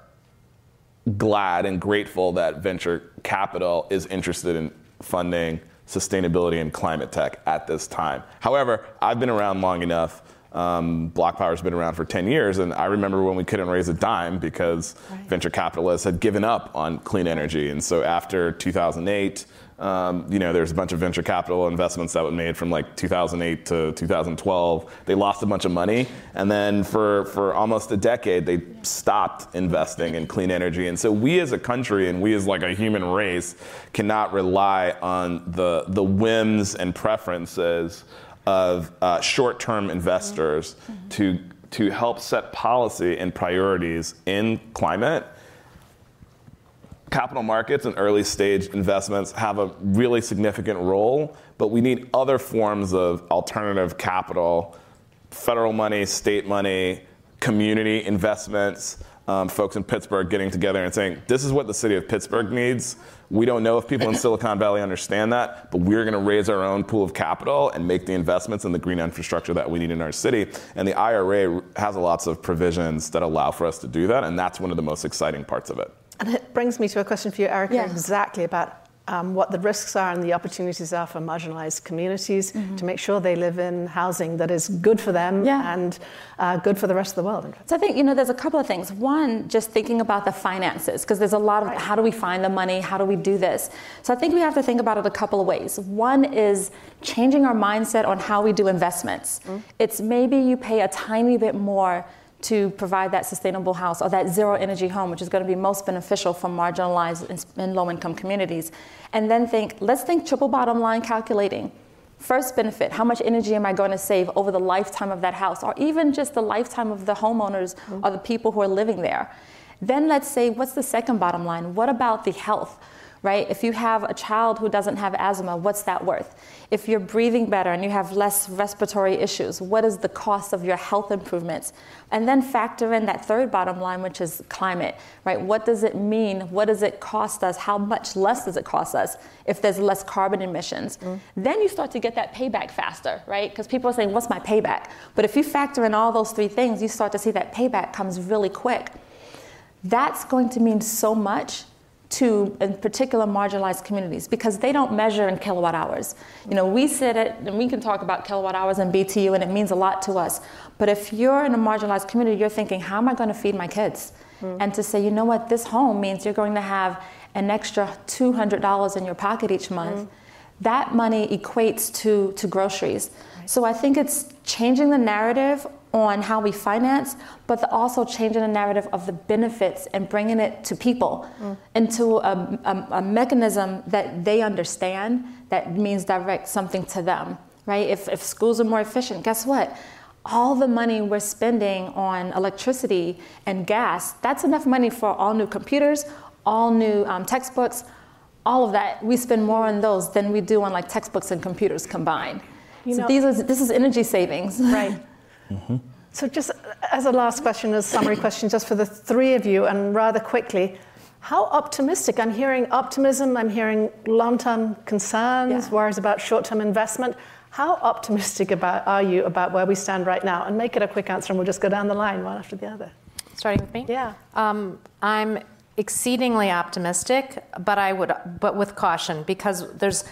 glad and grateful that venture capital is interested in funding sustainability and climate tech at this time. However, I've been around long enough. Um, BlocPower's been around for 10 years, and I remember when we couldn't raise a dime because right. venture capitalists had given up on clean energy. And so after 2008, um, you know, there's a bunch of venture capital investments that were made from like 2008 to 2012. They lost a bunch of money, and then for for almost a decade, they stopped investing in clean energy. And so we as a country and we as like a human race cannot rely on the the whims and preferences of uh, short-term investors mm-hmm. to to help set policy and priorities in climate capital markets and early stage investments have a really significant role, but we need other forms of alternative capital, federal money, state money, community investments. Um, folks in Pittsburgh getting together and saying, this is what the city of Pittsburgh needs. We don't know if people in Silicon Valley understand that, but we're going to raise our own pool of capital and make the investments in the green infrastructure that we need in our city. And the IRA has lots of provisions that allow for us to do that, and that's one of the most exciting parts of it. And it brings me to a question for you, Erica, yeah. exactly about um, what the risks are and the opportunities are for marginalized communities mm-hmm. to make sure they live in housing that is good for them yeah. and uh, good for the rest of the world. So I think, you know, there's a couple of things. One, just thinking about the finances, because there's a lot of right. how do we find the money? How do we do this? So I think we have to think about it a couple of ways. One is changing our mindset on how we do investments. Mm-hmm. It's maybe you pay a tiny bit more to provide that sustainable house or that zero energy home, which is going to be most beneficial for marginalized and low income communities. And then think, let's think triple bottom line calculating. First benefit, how much energy am I going to save over the lifetime of that house, or even just the lifetime of the homeowners mm-hmm. or the people who are living there? Then let's say, what's the second bottom line? What about the health? Right? If you have a child who doesn't have asthma, what's that worth? If you're breathing better and you have less respiratory issues, what is the cost of your health improvements? And then factor in that third bottom line, which is climate, right? What does it mean? What does it cost us? How much less does it cost us if there's less carbon emissions? Mm. Then you start to get that payback faster, right? Because people are saying, what's my payback? But if you factor in all those three things, you start to see that payback comes really quick. That's going to mean so much to in particular marginalized communities because they don't measure in kilowatt hours. You know, we sit at and we can talk about kilowatt hours and BTU and it means a lot to us. But if you're in a marginalized community, you're thinking, how am I going to feed my kids? Mm. And to say, you know what, this home means you're going to have an extra $200 in your pocket each month. Mm. That money equates to, to groceries. Right. So I think it's changing the narrative on how we finance, but also changing the narrative of the benefits and bringing it to people mm. into a, a, a, mechanism that they understand that means direct something to them, right? If, if schools are more efficient, guess what? All the money we're spending on electricity and gas, that's enough money for all new computers, all new um, textbooks, all of that. We spend more on those than we do on like textbooks and computers combined. You so know, these are, this is energy savings. Right. Mm-hmm. So, just as a last question, as a summary question, just for the three of you, and rather quickly, how optimistic? I'm hearing optimism, I'm hearing long term concerns, yeah. worries about short term investment. How optimistic about, are you about where we stand right now? And make it a quick answer, and we'll just go down the line one after the other. Starting with me? Yeah. Um, I'm exceedingly optimistic, but I would, but with caution, because there's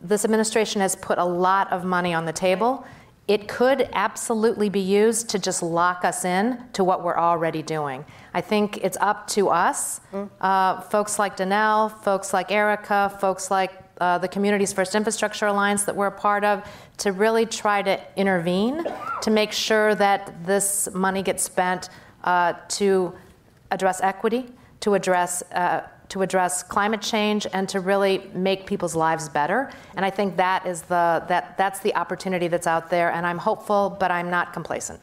this administration has put a lot of money on the table it could absolutely be used to just lock us in to what we're already doing. I think it's up to us, mm. uh, folks like Donnel, folks like Erica, folks like uh, the Communities First Infrastructure Alliance that we're a part of, to really try to intervene to make sure that this money gets spent uh, to address equity, to address uh, to address climate change and to really make people's lives better. And I think that is the that that's the opportunity that's out there. And I'm hopeful, but I'm not complacent.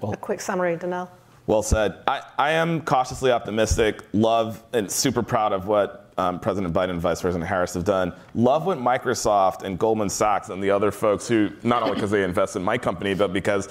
Well, a quick summary, Donnel. Well said. I, I am cautiously optimistic. Love and super proud of what um, President Biden and Vice President Harris have done. Love what Microsoft and Goldman Sachs and the other folks who, not only because they invest in my company, but because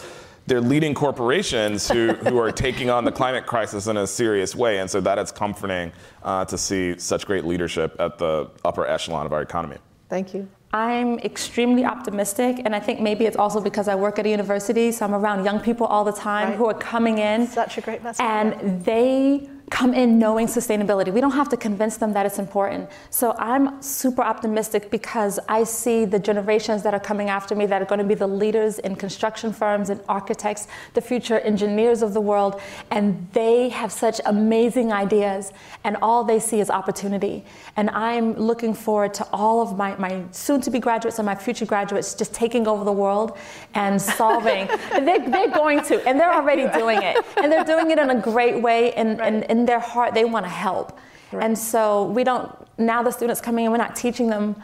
they're leading corporations who, who are taking on the climate crisis in a serious way. And so that is comforting uh, to see such great leadership at the upper echelon of our economy. Thank you. I'm extremely optimistic, and I think maybe it's also because I work at a university, so I'm around young people all the time right. who are coming in. Such a great message. And they come in knowing sustainability. We don't have to convince them that it's important. So I'm super optimistic because I see the generations that are coming after me that are going to be the leaders in construction firms and architects, the future engineers of the world, and they have such amazing ideas, and all they see is opportunity. And I'm looking forward to all of my, my soon to be graduates and my future graduates just taking over the world and solving. they're, they're going to, and they're already doing it. And they're doing it in a great way. And, right. and, and in their heart, they want to help. Right. And so we don't, now the students coming in, we're not teaching them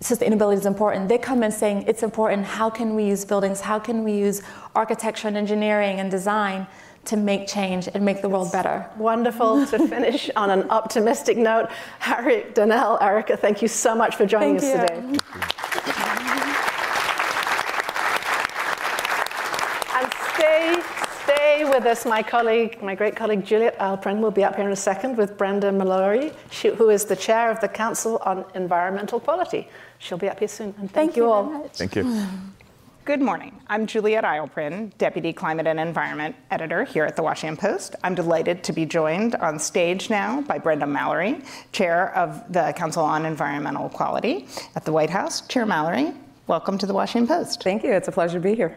sustainability is important. They come in saying it's important. How can we use buildings? How can we use architecture and engineering and design to make change and make the world better? Wonderful to finish on an optimistic note. Harry, Donnel, Erica, thank you so much for joining thank us you. today. Stay with us, my colleague, my great colleague Juliet Eilperin will be up here in a second with Brenda Mallory, who is the chair of the Council on Environmental Quality. She'll be up here soon. And thank, thank you, you all. Thank you. Good morning. I'm Juliet Eilperin, Deputy Climate and Environment Editor here at the Washington Post. I'm delighted to be joined on stage now by Brenda Mallory, Chair of the Council on Environmental Quality at the White House. Chair Mallory, welcome to the Washington Post. Thank you. It's a pleasure to be here.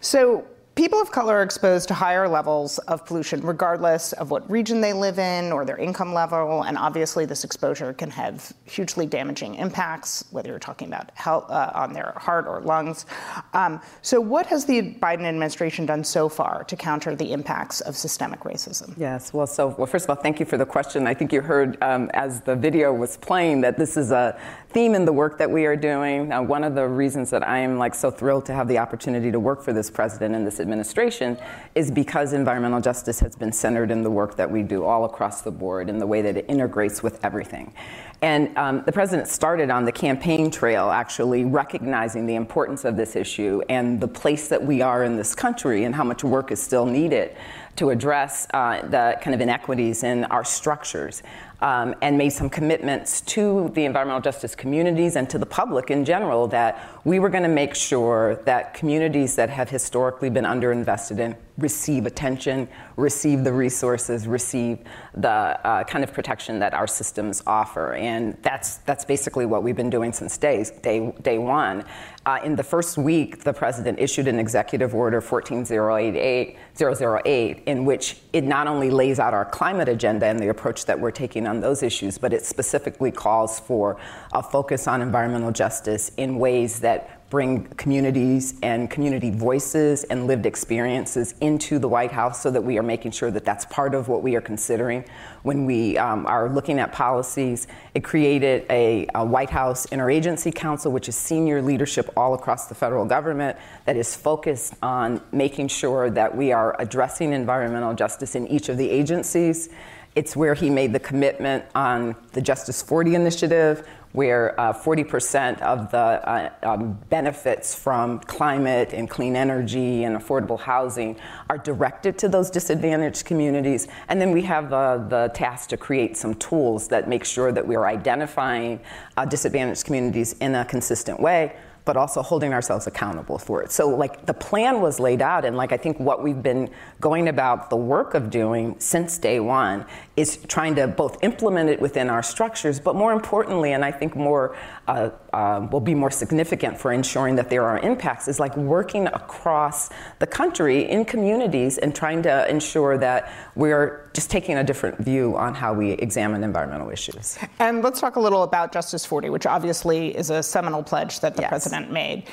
So, People of color are exposed to higher levels of pollution regardless of what region they live in or their income level, and obviously this exposure can have hugely damaging impacts, whether you're talking about health, uh, on their heart or lungs. Um, so, what has the Biden administration done so far to counter the impacts of systemic racism? Yes, well, so well, first of all, thank you for the question. I think you heard um, as the video was playing that this is a theme in the work that we are doing. Now, one of the reasons that I am like so thrilled to have the opportunity to work for this president and this administration is because environmental justice has been centered in the work that we do all across the board in the way that it integrates with everything. And um, the president started on the campaign trail actually recognizing the importance of this issue and the place that we are in this country and how much work is still needed to address uh, the kind of inequities in our structures um, and made some commitments to the environmental justice communities and to the public in general that we were going to make sure that communities that have historically been underinvested in receive attention, receive the resources, receive the uh, kind of protection that our systems offer. And that's, that's basically what we've been doing since day, day, day one. Uh, in the first week, the president issued an executive order 14088, in which it not only lays out our climate agenda and the approach that we're taking on those issues, but it specifically calls for a focus on environmental justice in ways that bring communities and community voices and lived experiences into the White House so that we are making sure that that's part of what we are considering when we um, are looking at policies. It created a, a, White House Interagency Council, which is senior leadership all across the federal government that is focused on making sure that we are addressing environmental justice in each of the agencies. It's where he made the commitment on the Justice 40 initiative, where uh, 40% of the uh, um, benefits from climate and clean energy and affordable housing are directed to those disadvantaged communities. And then we have uh, the task to create some tools that make sure that we are identifying uh, disadvantaged communities in a consistent way but also holding ourselves accountable for it. So, like, the plan was laid out, and like, I think what we've been going about the work of doing since day one is trying to both implement it within our structures, but more importantly, and I think more uh, uh, will be more significant for ensuring that there are impacts, is like working across the country in communities and trying to ensure that we're just taking a different view on how we examine environmental issues. And let's talk a little about Justice 40, which obviously is a seminal pledge that the yes. president made.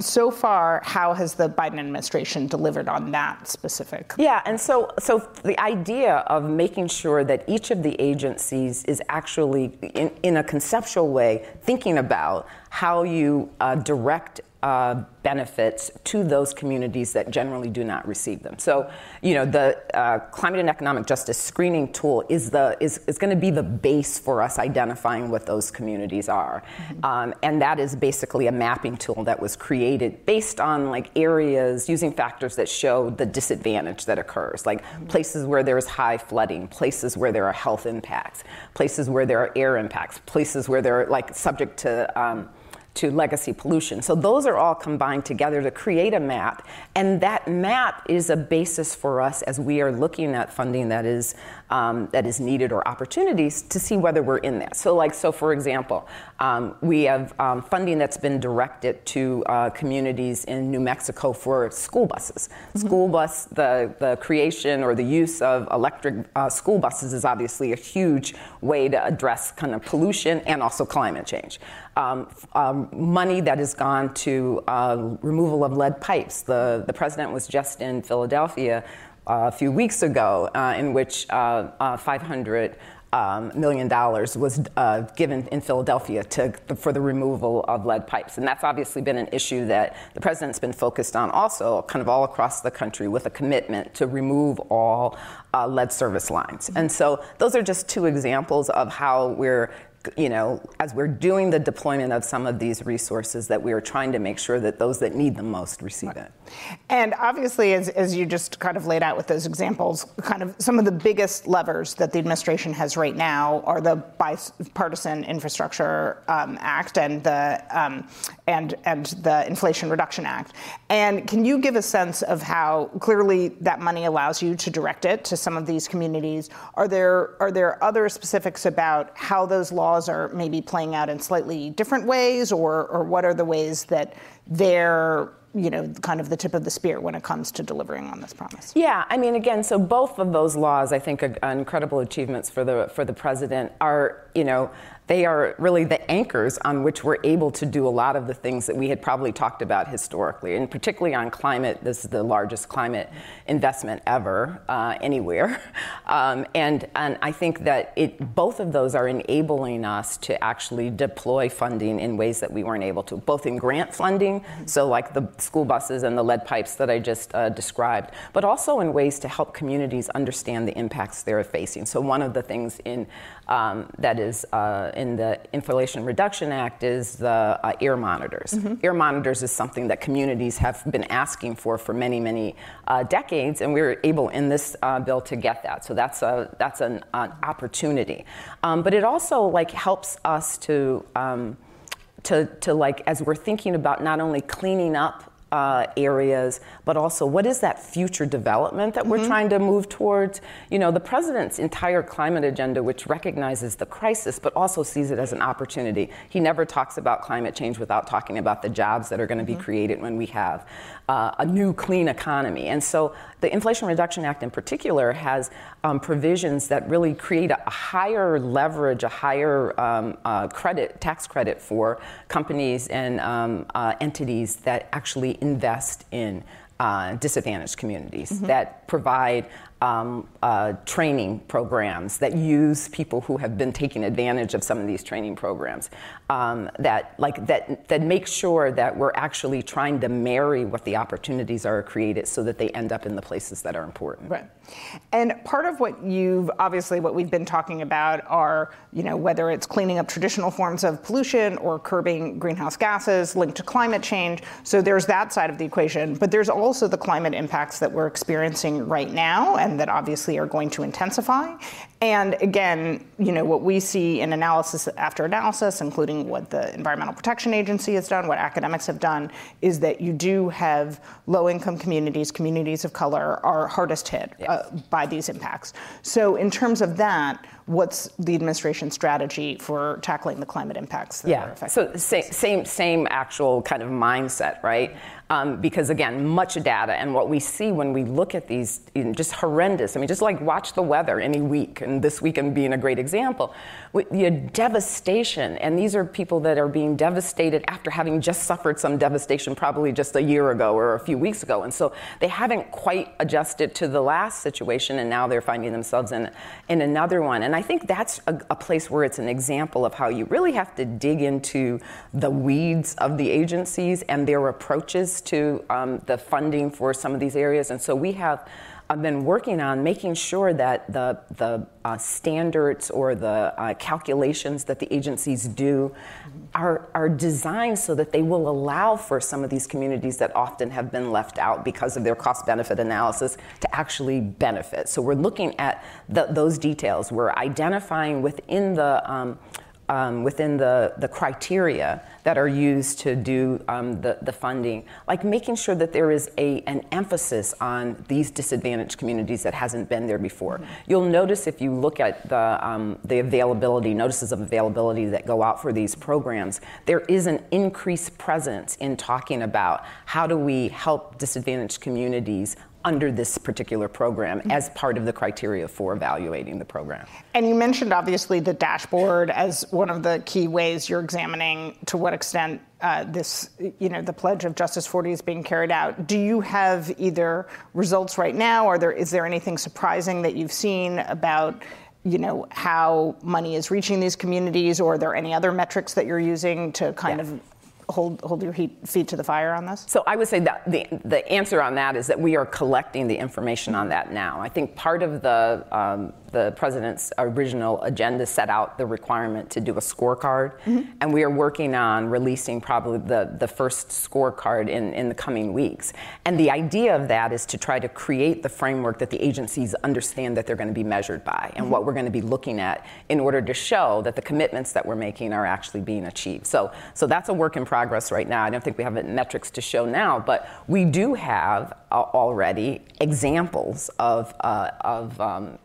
So far, how has the Biden administration delivered on that specific? Yeah, and so so the idea of making sure that each of the agencies is actually, in, in a conceptual way, thinking about how you uh, direct uh, benefits to those communities that generally do not receive them. So, you know, the uh, climate and economic justice screening tool is the is, is going to be the base for us identifying what those communities are, mm-hmm. um, and that is basically a mapping tool that was created based on like areas using factors that show the disadvantage that occurs, like mm-hmm. places where there is high flooding, places where there are health impacts, places where there are air impacts, places where they're like subject to um, to legacy pollution. So those are all combined together to create a map. And that map is a basis for us as we are looking at funding that is um, that is needed or opportunities to see whether we're in that. So like so for example, um, we have um, funding that's been directed to uh, communities in New Mexico for school buses. Mm-hmm. School bus, the, the creation or the use of electric uh, school buses is obviously a huge way to address kind of pollution and also climate change um, um, money that has gone to uh, removal of lead pipes. The, the president was just in Philadelphia a few weeks ago, uh, in which uh, uh, 500 um, million dollars was uh, given in Philadelphia to, for the removal of lead pipes. And that's obviously been an issue that the president's been focused on also, kind of all across the country, with a commitment to remove all uh, lead service lines. And so those are just two examples of how we're you know, as we're doing the deployment of some of these resources, that we are trying to make sure that those that need them most receive right. it. And obviously, as, as you just kind of laid out with those examples, kind of some of the biggest levers that the administration has right now are the bipartisan Infrastructure um, Act and the um, and and the Inflation Reduction Act. And can you give a sense of how clearly that money allows you to direct it to some of these communities? Are there are there other specifics about how those laws are maybe playing out in slightly different ways, or or what are the ways that they're you know, kind of the tip of the spear when it comes to delivering on this promise. Yeah, I mean, again, so both of those laws, I think, are incredible achievements for the for the president. Are you know, they are really the anchors on which we're able to do a lot of the things that we had probably talked about historically, and particularly on climate. This is the largest climate investment ever uh, anywhere, um, and and I think that it both of those are enabling us to actually deploy funding in ways that we weren't able to, both in grant funding, so like the school buses and the lead pipes that I just uh, described, but also in ways to help communities understand the impacts they're facing. So one of the things in um, that is uh, in the Inflation Reduction Act is the uh, air monitors. Mm-hmm. Air monitors is something that communities have been asking for for many, many uh, decades, and we were able in this uh, bill to get that. So that's a that's an, an opportunity. Um, but it also like helps us to. Um, to, to like as we're thinking about not only cleaning up uh, areas, but also what is that future development that mm-hmm. we're trying to move towards? You know, the president's entire climate agenda, which recognizes the crisis but also sees it as an opportunity. He never talks about climate change without talking about the jobs that are going to mm-hmm. be created when we have uh, a new clean economy. And so the Inflation Reduction Act in particular has um, provisions that really create a, a higher leverage, a higher um, uh, credit, tax credit for companies and um, uh, entities that actually invest in uh, disadvantaged communities, mm-hmm. that provide um, uh, training programs that use people who have been taking advantage of some of these training programs um, that like that that make sure that we're actually trying to marry what the opportunities are created so that they end up in the places that are important. Right. And part of what you've obviously what we've been talking about are you know whether it's cleaning up traditional forms of pollution or curbing greenhouse gases linked to climate change. So there's that side of the equation but there's also the climate impacts that we're experiencing right now and that obviously are going to intensify. And again, you know, what we see in analysis after analysis, including what the Environmental Protection Agency has done, what academics have done, is that you do have low income communities, communities of color are hardest hit yes. uh, by these impacts. So, in terms of that, what's the administration's strategy for tackling the climate impacts that yeah. are affecting? So, same, same, same actual kind of mindset, right? Um, because again, much data. And what we see when we look at these, you know, just horrendous. I mean, just like watch the weather any week, and this weekend being a great example. The devastation, and these are people that are being devastated after having just suffered some devastation probably just a year ago or a few weeks ago, and so they haven't quite adjusted to the last situation, and now they're finding themselves in in another one. And I think that's a, a place where it's an example of how you really have to dig into the weeds of the agencies and their approaches to um, the funding for some of these areas. And so we have I've been working on making sure that the, the uh, standards or the uh, calculations that the agencies do are, are designed so that they will allow for some of these communities that often have been left out because of their cost benefit analysis to actually benefit. So we're looking at the, those details. We're identifying within the um, um, within the, the criteria that are used to do um, the, the funding, like making sure that there is a, an emphasis on these disadvantaged communities that hasn't been there before. Mm-hmm. You'll notice if you look at the, um, the availability, notices of availability that go out for these programs, there is an increased presence in talking about how do we help disadvantaged communities under this particular program mm-hmm. as part of the criteria for evaluating the program. And you mentioned obviously the dashboard as one of the key ways you're examining to what extent uh, this, you know, the pledge of Justice 40 is being carried out. Do you have either results right now, or there, is there anything surprising that you've seen about? you know how money is reaching these communities or are there any other metrics that you're using to kind yeah. of hold hold your heat, feet to the fire on this? So I would say that the the answer on that is that we are collecting the information on that now. I think part of the um, the president's original agenda set out the requirement to do a scorecard, mm-hmm. and we are working on releasing probably the, the first scorecard in, in the coming weeks. And the idea of that is to try to create the framework that the agencies understand that they're going to be measured by and mm-hmm. what we're going to be looking at in order to show that the commitments that we're making are actually being achieved. So, so that's a work in progress right now. I don't think we have metrics to show now, but we do have uh, already examples of, uh, of um,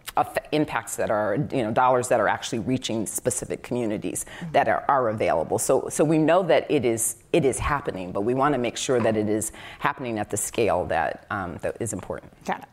impacts that are, you know, dollars that are actually reaching specific communities mm-hmm. that are, are available. So, so we know that it is it is happening, but we want to make sure that it is happening at the scale that um, that is important. Got it.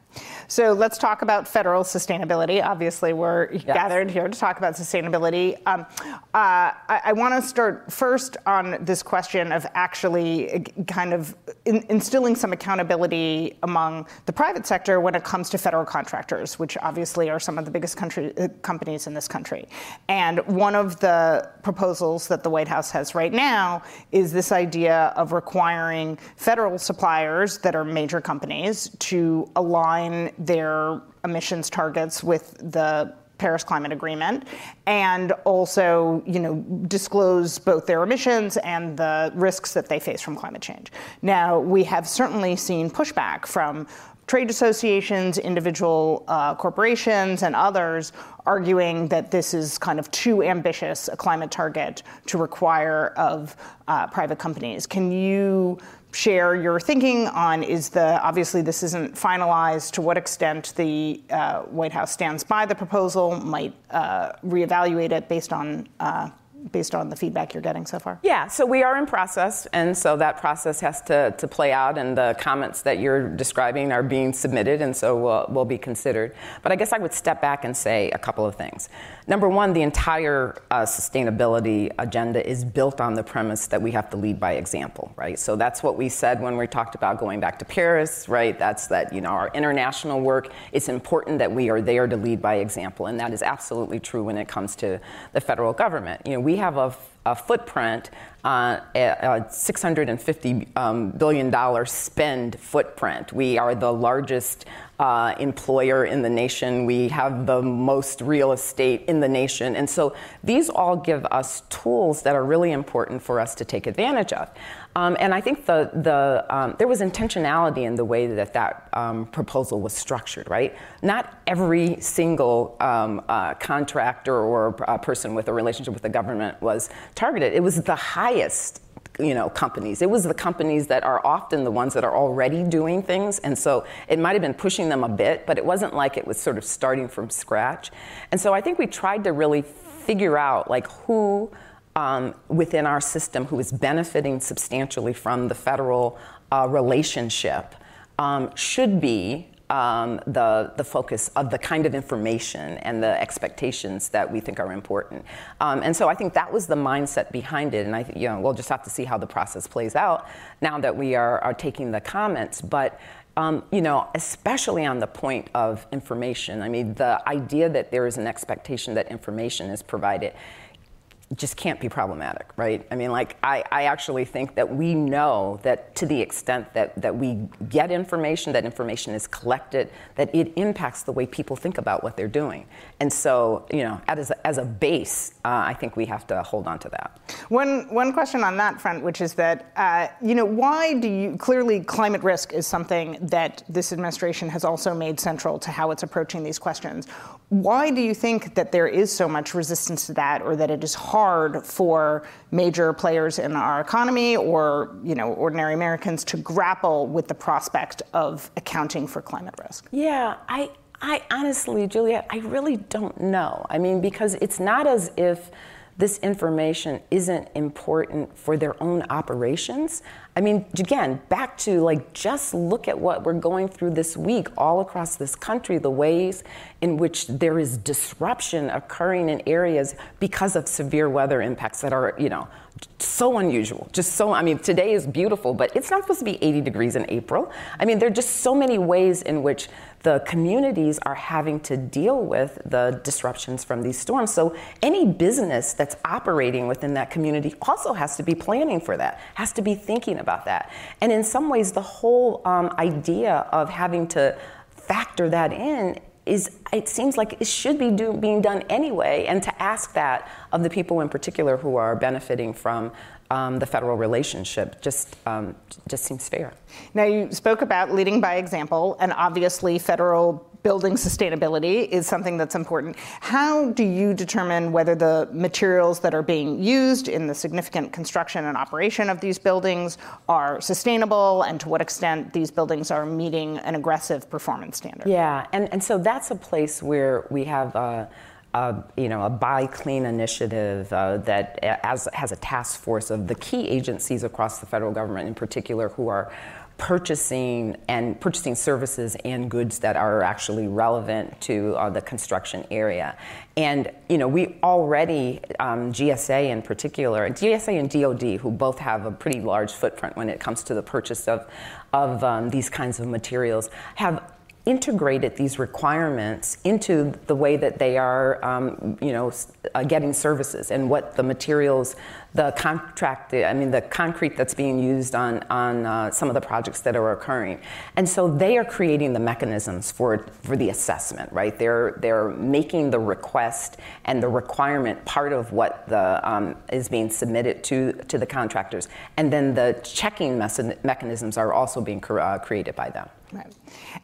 So let's talk about federal sustainability. Obviously, we're yes. gathered here to talk about sustainability. Um, uh, I, I want to start first on this question of actually uh, kind of in, instilling some accountability among the private sector when it comes to federal contractors, which obviously are some of the biggest country, uh, companies in this country. And one of the proposals that the White House has right now is this idea of requiring federal suppliers that are major companies to align their emissions targets with the Paris Climate Agreement and also, you know, disclose both their emissions and the risks that they face from climate change. Now, we have certainly seen pushback from trade associations, individual uh, corporations, and others arguing that this is kind of too ambitious a climate target to require of uh, private companies. Can you share your thinking on is the obviously this isn't finalized to what extent the uh, White House stands by the proposal, might uh, reevaluate it based on uh, based on the feedback you're getting so far? Yeah, so we are in process, and so that process has to, to play out, and the comments that you're describing are being submitted, and so will, will be considered. But I guess I would step back and say a couple of things. Number one, the entire uh, sustainability agenda is built on the premise that we have to lead by example, right? So that's what we said when we talked about going back to Paris, right? That's that, you know, our international work, it's important that we are there to lead by example, and that is absolutely true when it comes to the federal government. You know, we have a, a footprint, uh, a, 650 um, billion dollar spend footprint. We are the largest uh, employer in the nation. We have the most real estate in the nation. And so these all give us tools that are really important for us to take advantage of. Um, and I think the, the, um, there was intentionality in the way that that um, proposal was structured, right? Not every single um, uh, contractor or person with a relationship with the government was targeted. It was the highest you know companies it was the companies that are often the ones that are already doing things and so it might have been pushing them a bit but it wasn't like it was sort of starting from scratch and so i think we tried to really figure out like who um, within our system who is benefiting substantially from the federal uh, relationship um, should be um, the, the focus of the kind of information and the expectations that we think are important. Um, and so I think that was the mindset behind it. And I, you know, we'll just have to see how the process plays out now that we are, are taking the comments. But um, you know, especially on the point of information. I mean, the idea that there is an expectation that information is provided just can't be problematic, right? I mean, like, I, I actually think that we know that to the extent that, that we get information, that information is collected, that it impacts the way people think about what they're doing. And so, you know, as a, as a base, uh, I think we have to hold on to that. One, one question on that front, which is that, uh, you know, why do you, clearly climate risk is something that this administration has also made central to how it's approaching these questions. Why do you think that there is so much resistance to that or that it is hard for major players in our economy or you know ordinary Americans to grapple with the prospect of accounting for climate risk? Yeah, I I honestly, Juliet, I really don't know. I mean, because it's not as if this information isn't important for their own operations. I mean, again, back to like just look at what we're going through this week all across this country, the ways in which there is disruption occurring in areas because of severe weather impacts that are, you know, so unusual. Just so, I mean, today is beautiful, but it's not supposed to be 80 degrees in April. I mean, there are just so many ways in which the communities are having to deal with the disruptions from these storms. So any business that's operating within that community also has to be planning for that, has to be thinking about that. And in some ways, the whole um, idea of having to factor that in is it seems like it should be do, being done anyway and to ask that of the people in particular who are benefiting from um, the federal relationship just um, just seems fair. Now you spoke about leading by example, and obviously federal building sustainability is something that's important. How do you determine whether the materials that are being used in the significant construction and operation of these buildings are sustainable, and to what extent these buildings are meeting an aggressive performance standard? Yeah, and and so that's a place where we have. Uh, uh, you know, a buy clean initiative uh, that as, has a task force of the key agencies across the federal government in particular who are purchasing and purchasing services and goods that are actually relevant to uh, the construction area. And you know, we already um, GSA in particular, GSA and DoD, who both have a pretty large footprint when it comes to the purchase of of um, these kinds of materials, have integrated these requirements into the way that they are, um, you know, uh, getting services and what the materials, the contract, I mean, the concrete that's being used on on uh, some of the projects that are occurring, and so they are creating the mechanisms for for the assessment, right? They're they're making the request and the requirement part of what the um, is being submitted to to the contractors, and then the checking mechanisms are also being uh, created by them.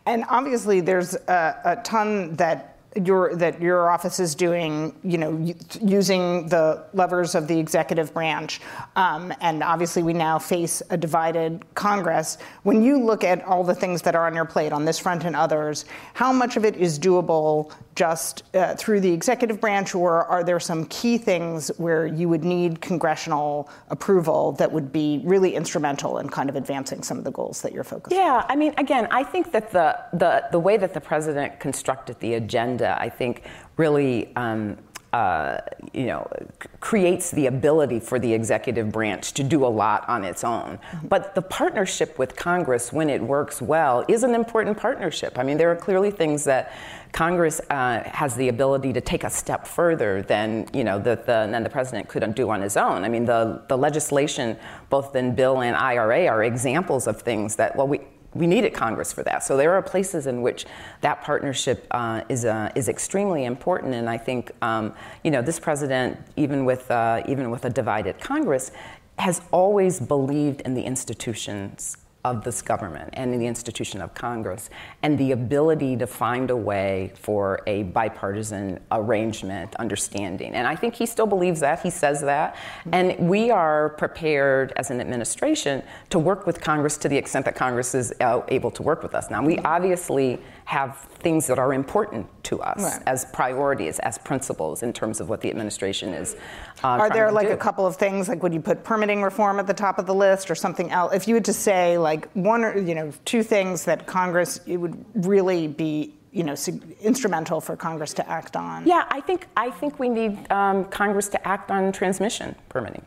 And obviously, there's a, a ton that your that your office is doing, you know, using the levers of the executive branch, um, and obviously we now face a divided Congress. When you look at all the things that are on your plate on this front and others, how much of it is doable just uh, through the executive branch, or are there some key things where you would need congressional approval that would be really instrumental in kind of advancing some of the goals that you're focused yeah, on? Yeah, I mean, again, I think that the, the, the way that the president constructed the agenda, I think really. Um, uh, you know, c- creates the ability for the executive branch to do a lot on its own. Mm-hmm. But the partnership with Congress, when it works well, is an important partnership. I mean, there are clearly things that Congress uh, has the ability to take a step further than you know the, the, than the president could do on his own. I mean, the the legislation, both in bill and IRA, are examples of things that well we. We needed Congress for that. So there are places in which that partnership uh, is, uh, is extremely important. And I think, um, you know, this president, even with, uh, even with a divided Congress, has always believed in the institutions of this government and in the institution of Congress, and the ability to find a way for a bipartisan arrangement, understanding. And I think he still believes that, he says that. And we are prepared as an administration to work with Congress to the extent that Congress is uh, able to work with us. Now, we obviously have things that are important to us right. as priorities, as principles in terms of what the administration is. Uh, are there like do. a couple of things, like would you put permitting reform at the top of the list or something else? If you had to say like one or you know two things that Congress it would really be you know, instrumental for Congress to act on? Yeah, I think I think we need um, Congress to act on transmission permitting.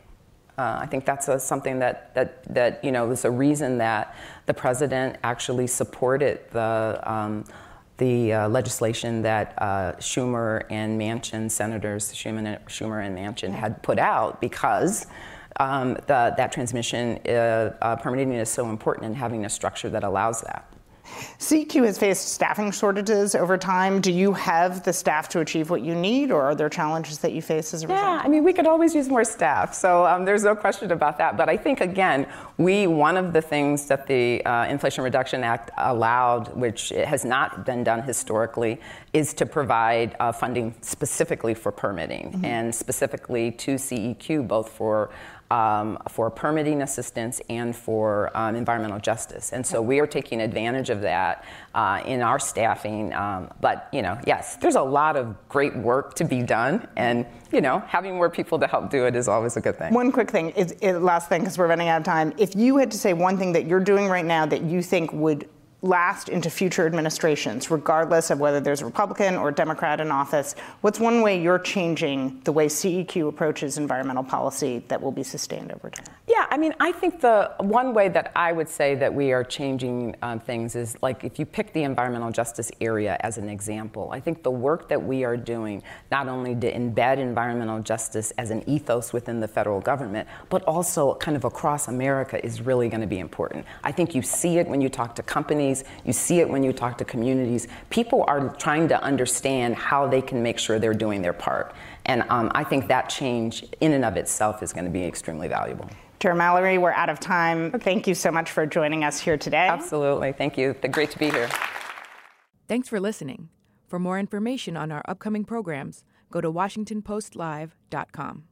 Uh, I think that's a, something that, that, that, you know, is a reason that the president actually supported the, um, the uh, legislation that uh, Schumer and Manchin, Senators Schumer, Schumer and Manchin, had put out because um, the, that transmission uh, uh, permitting is so important and having a structure that allows that. CEQ has faced staffing shortages over time. Do you have the staff to achieve what you need, or are there challenges that you face as a result? Yeah, I mean, we could always use more staff, so um, there's no question about that. But I think, again, we one of the things that the uh, Inflation Reduction Act allowed, which has not been done historically, is to provide uh, funding specifically for permitting mm-hmm. and specifically to CEQ, both for um, for permitting assistance and for um, environmental justice. And so we are taking advantage of that uh, in our staffing. Um, but, you know, yes, there's a lot of great work to be done. And, you know, having more people to help do it is always a good thing. One quick thing, is, is last thing, because we're running out of time. If you had to say one thing that you're doing right now that you think would last into future administrations, regardless of whether there's a Republican or Democrat in office? What's one way you're changing the way CEQ approaches environmental policy that will be sustained over time? Yeah, I mean, I think the one way that I would say that we are changing um, things is like if you pick the environmental justice area as an example, I think the work that we are doing not only to embed environmental justice as an ethos within the federal government, but also kind of across America is really going to be important. I think you see it when you talk to companies companies, you see it when you talk to communities. People are trying to understand how they can make sure they're doing their part. And um, I think that change in and of itself is going to be extremely valuable. Chair Mallory, we're out of time. Thank you so much for joining us here today. Absolutely. Thank you. Great to be here. Thanks for listening. For more information on our upcoming programs, go to WashingtonPostLive.com.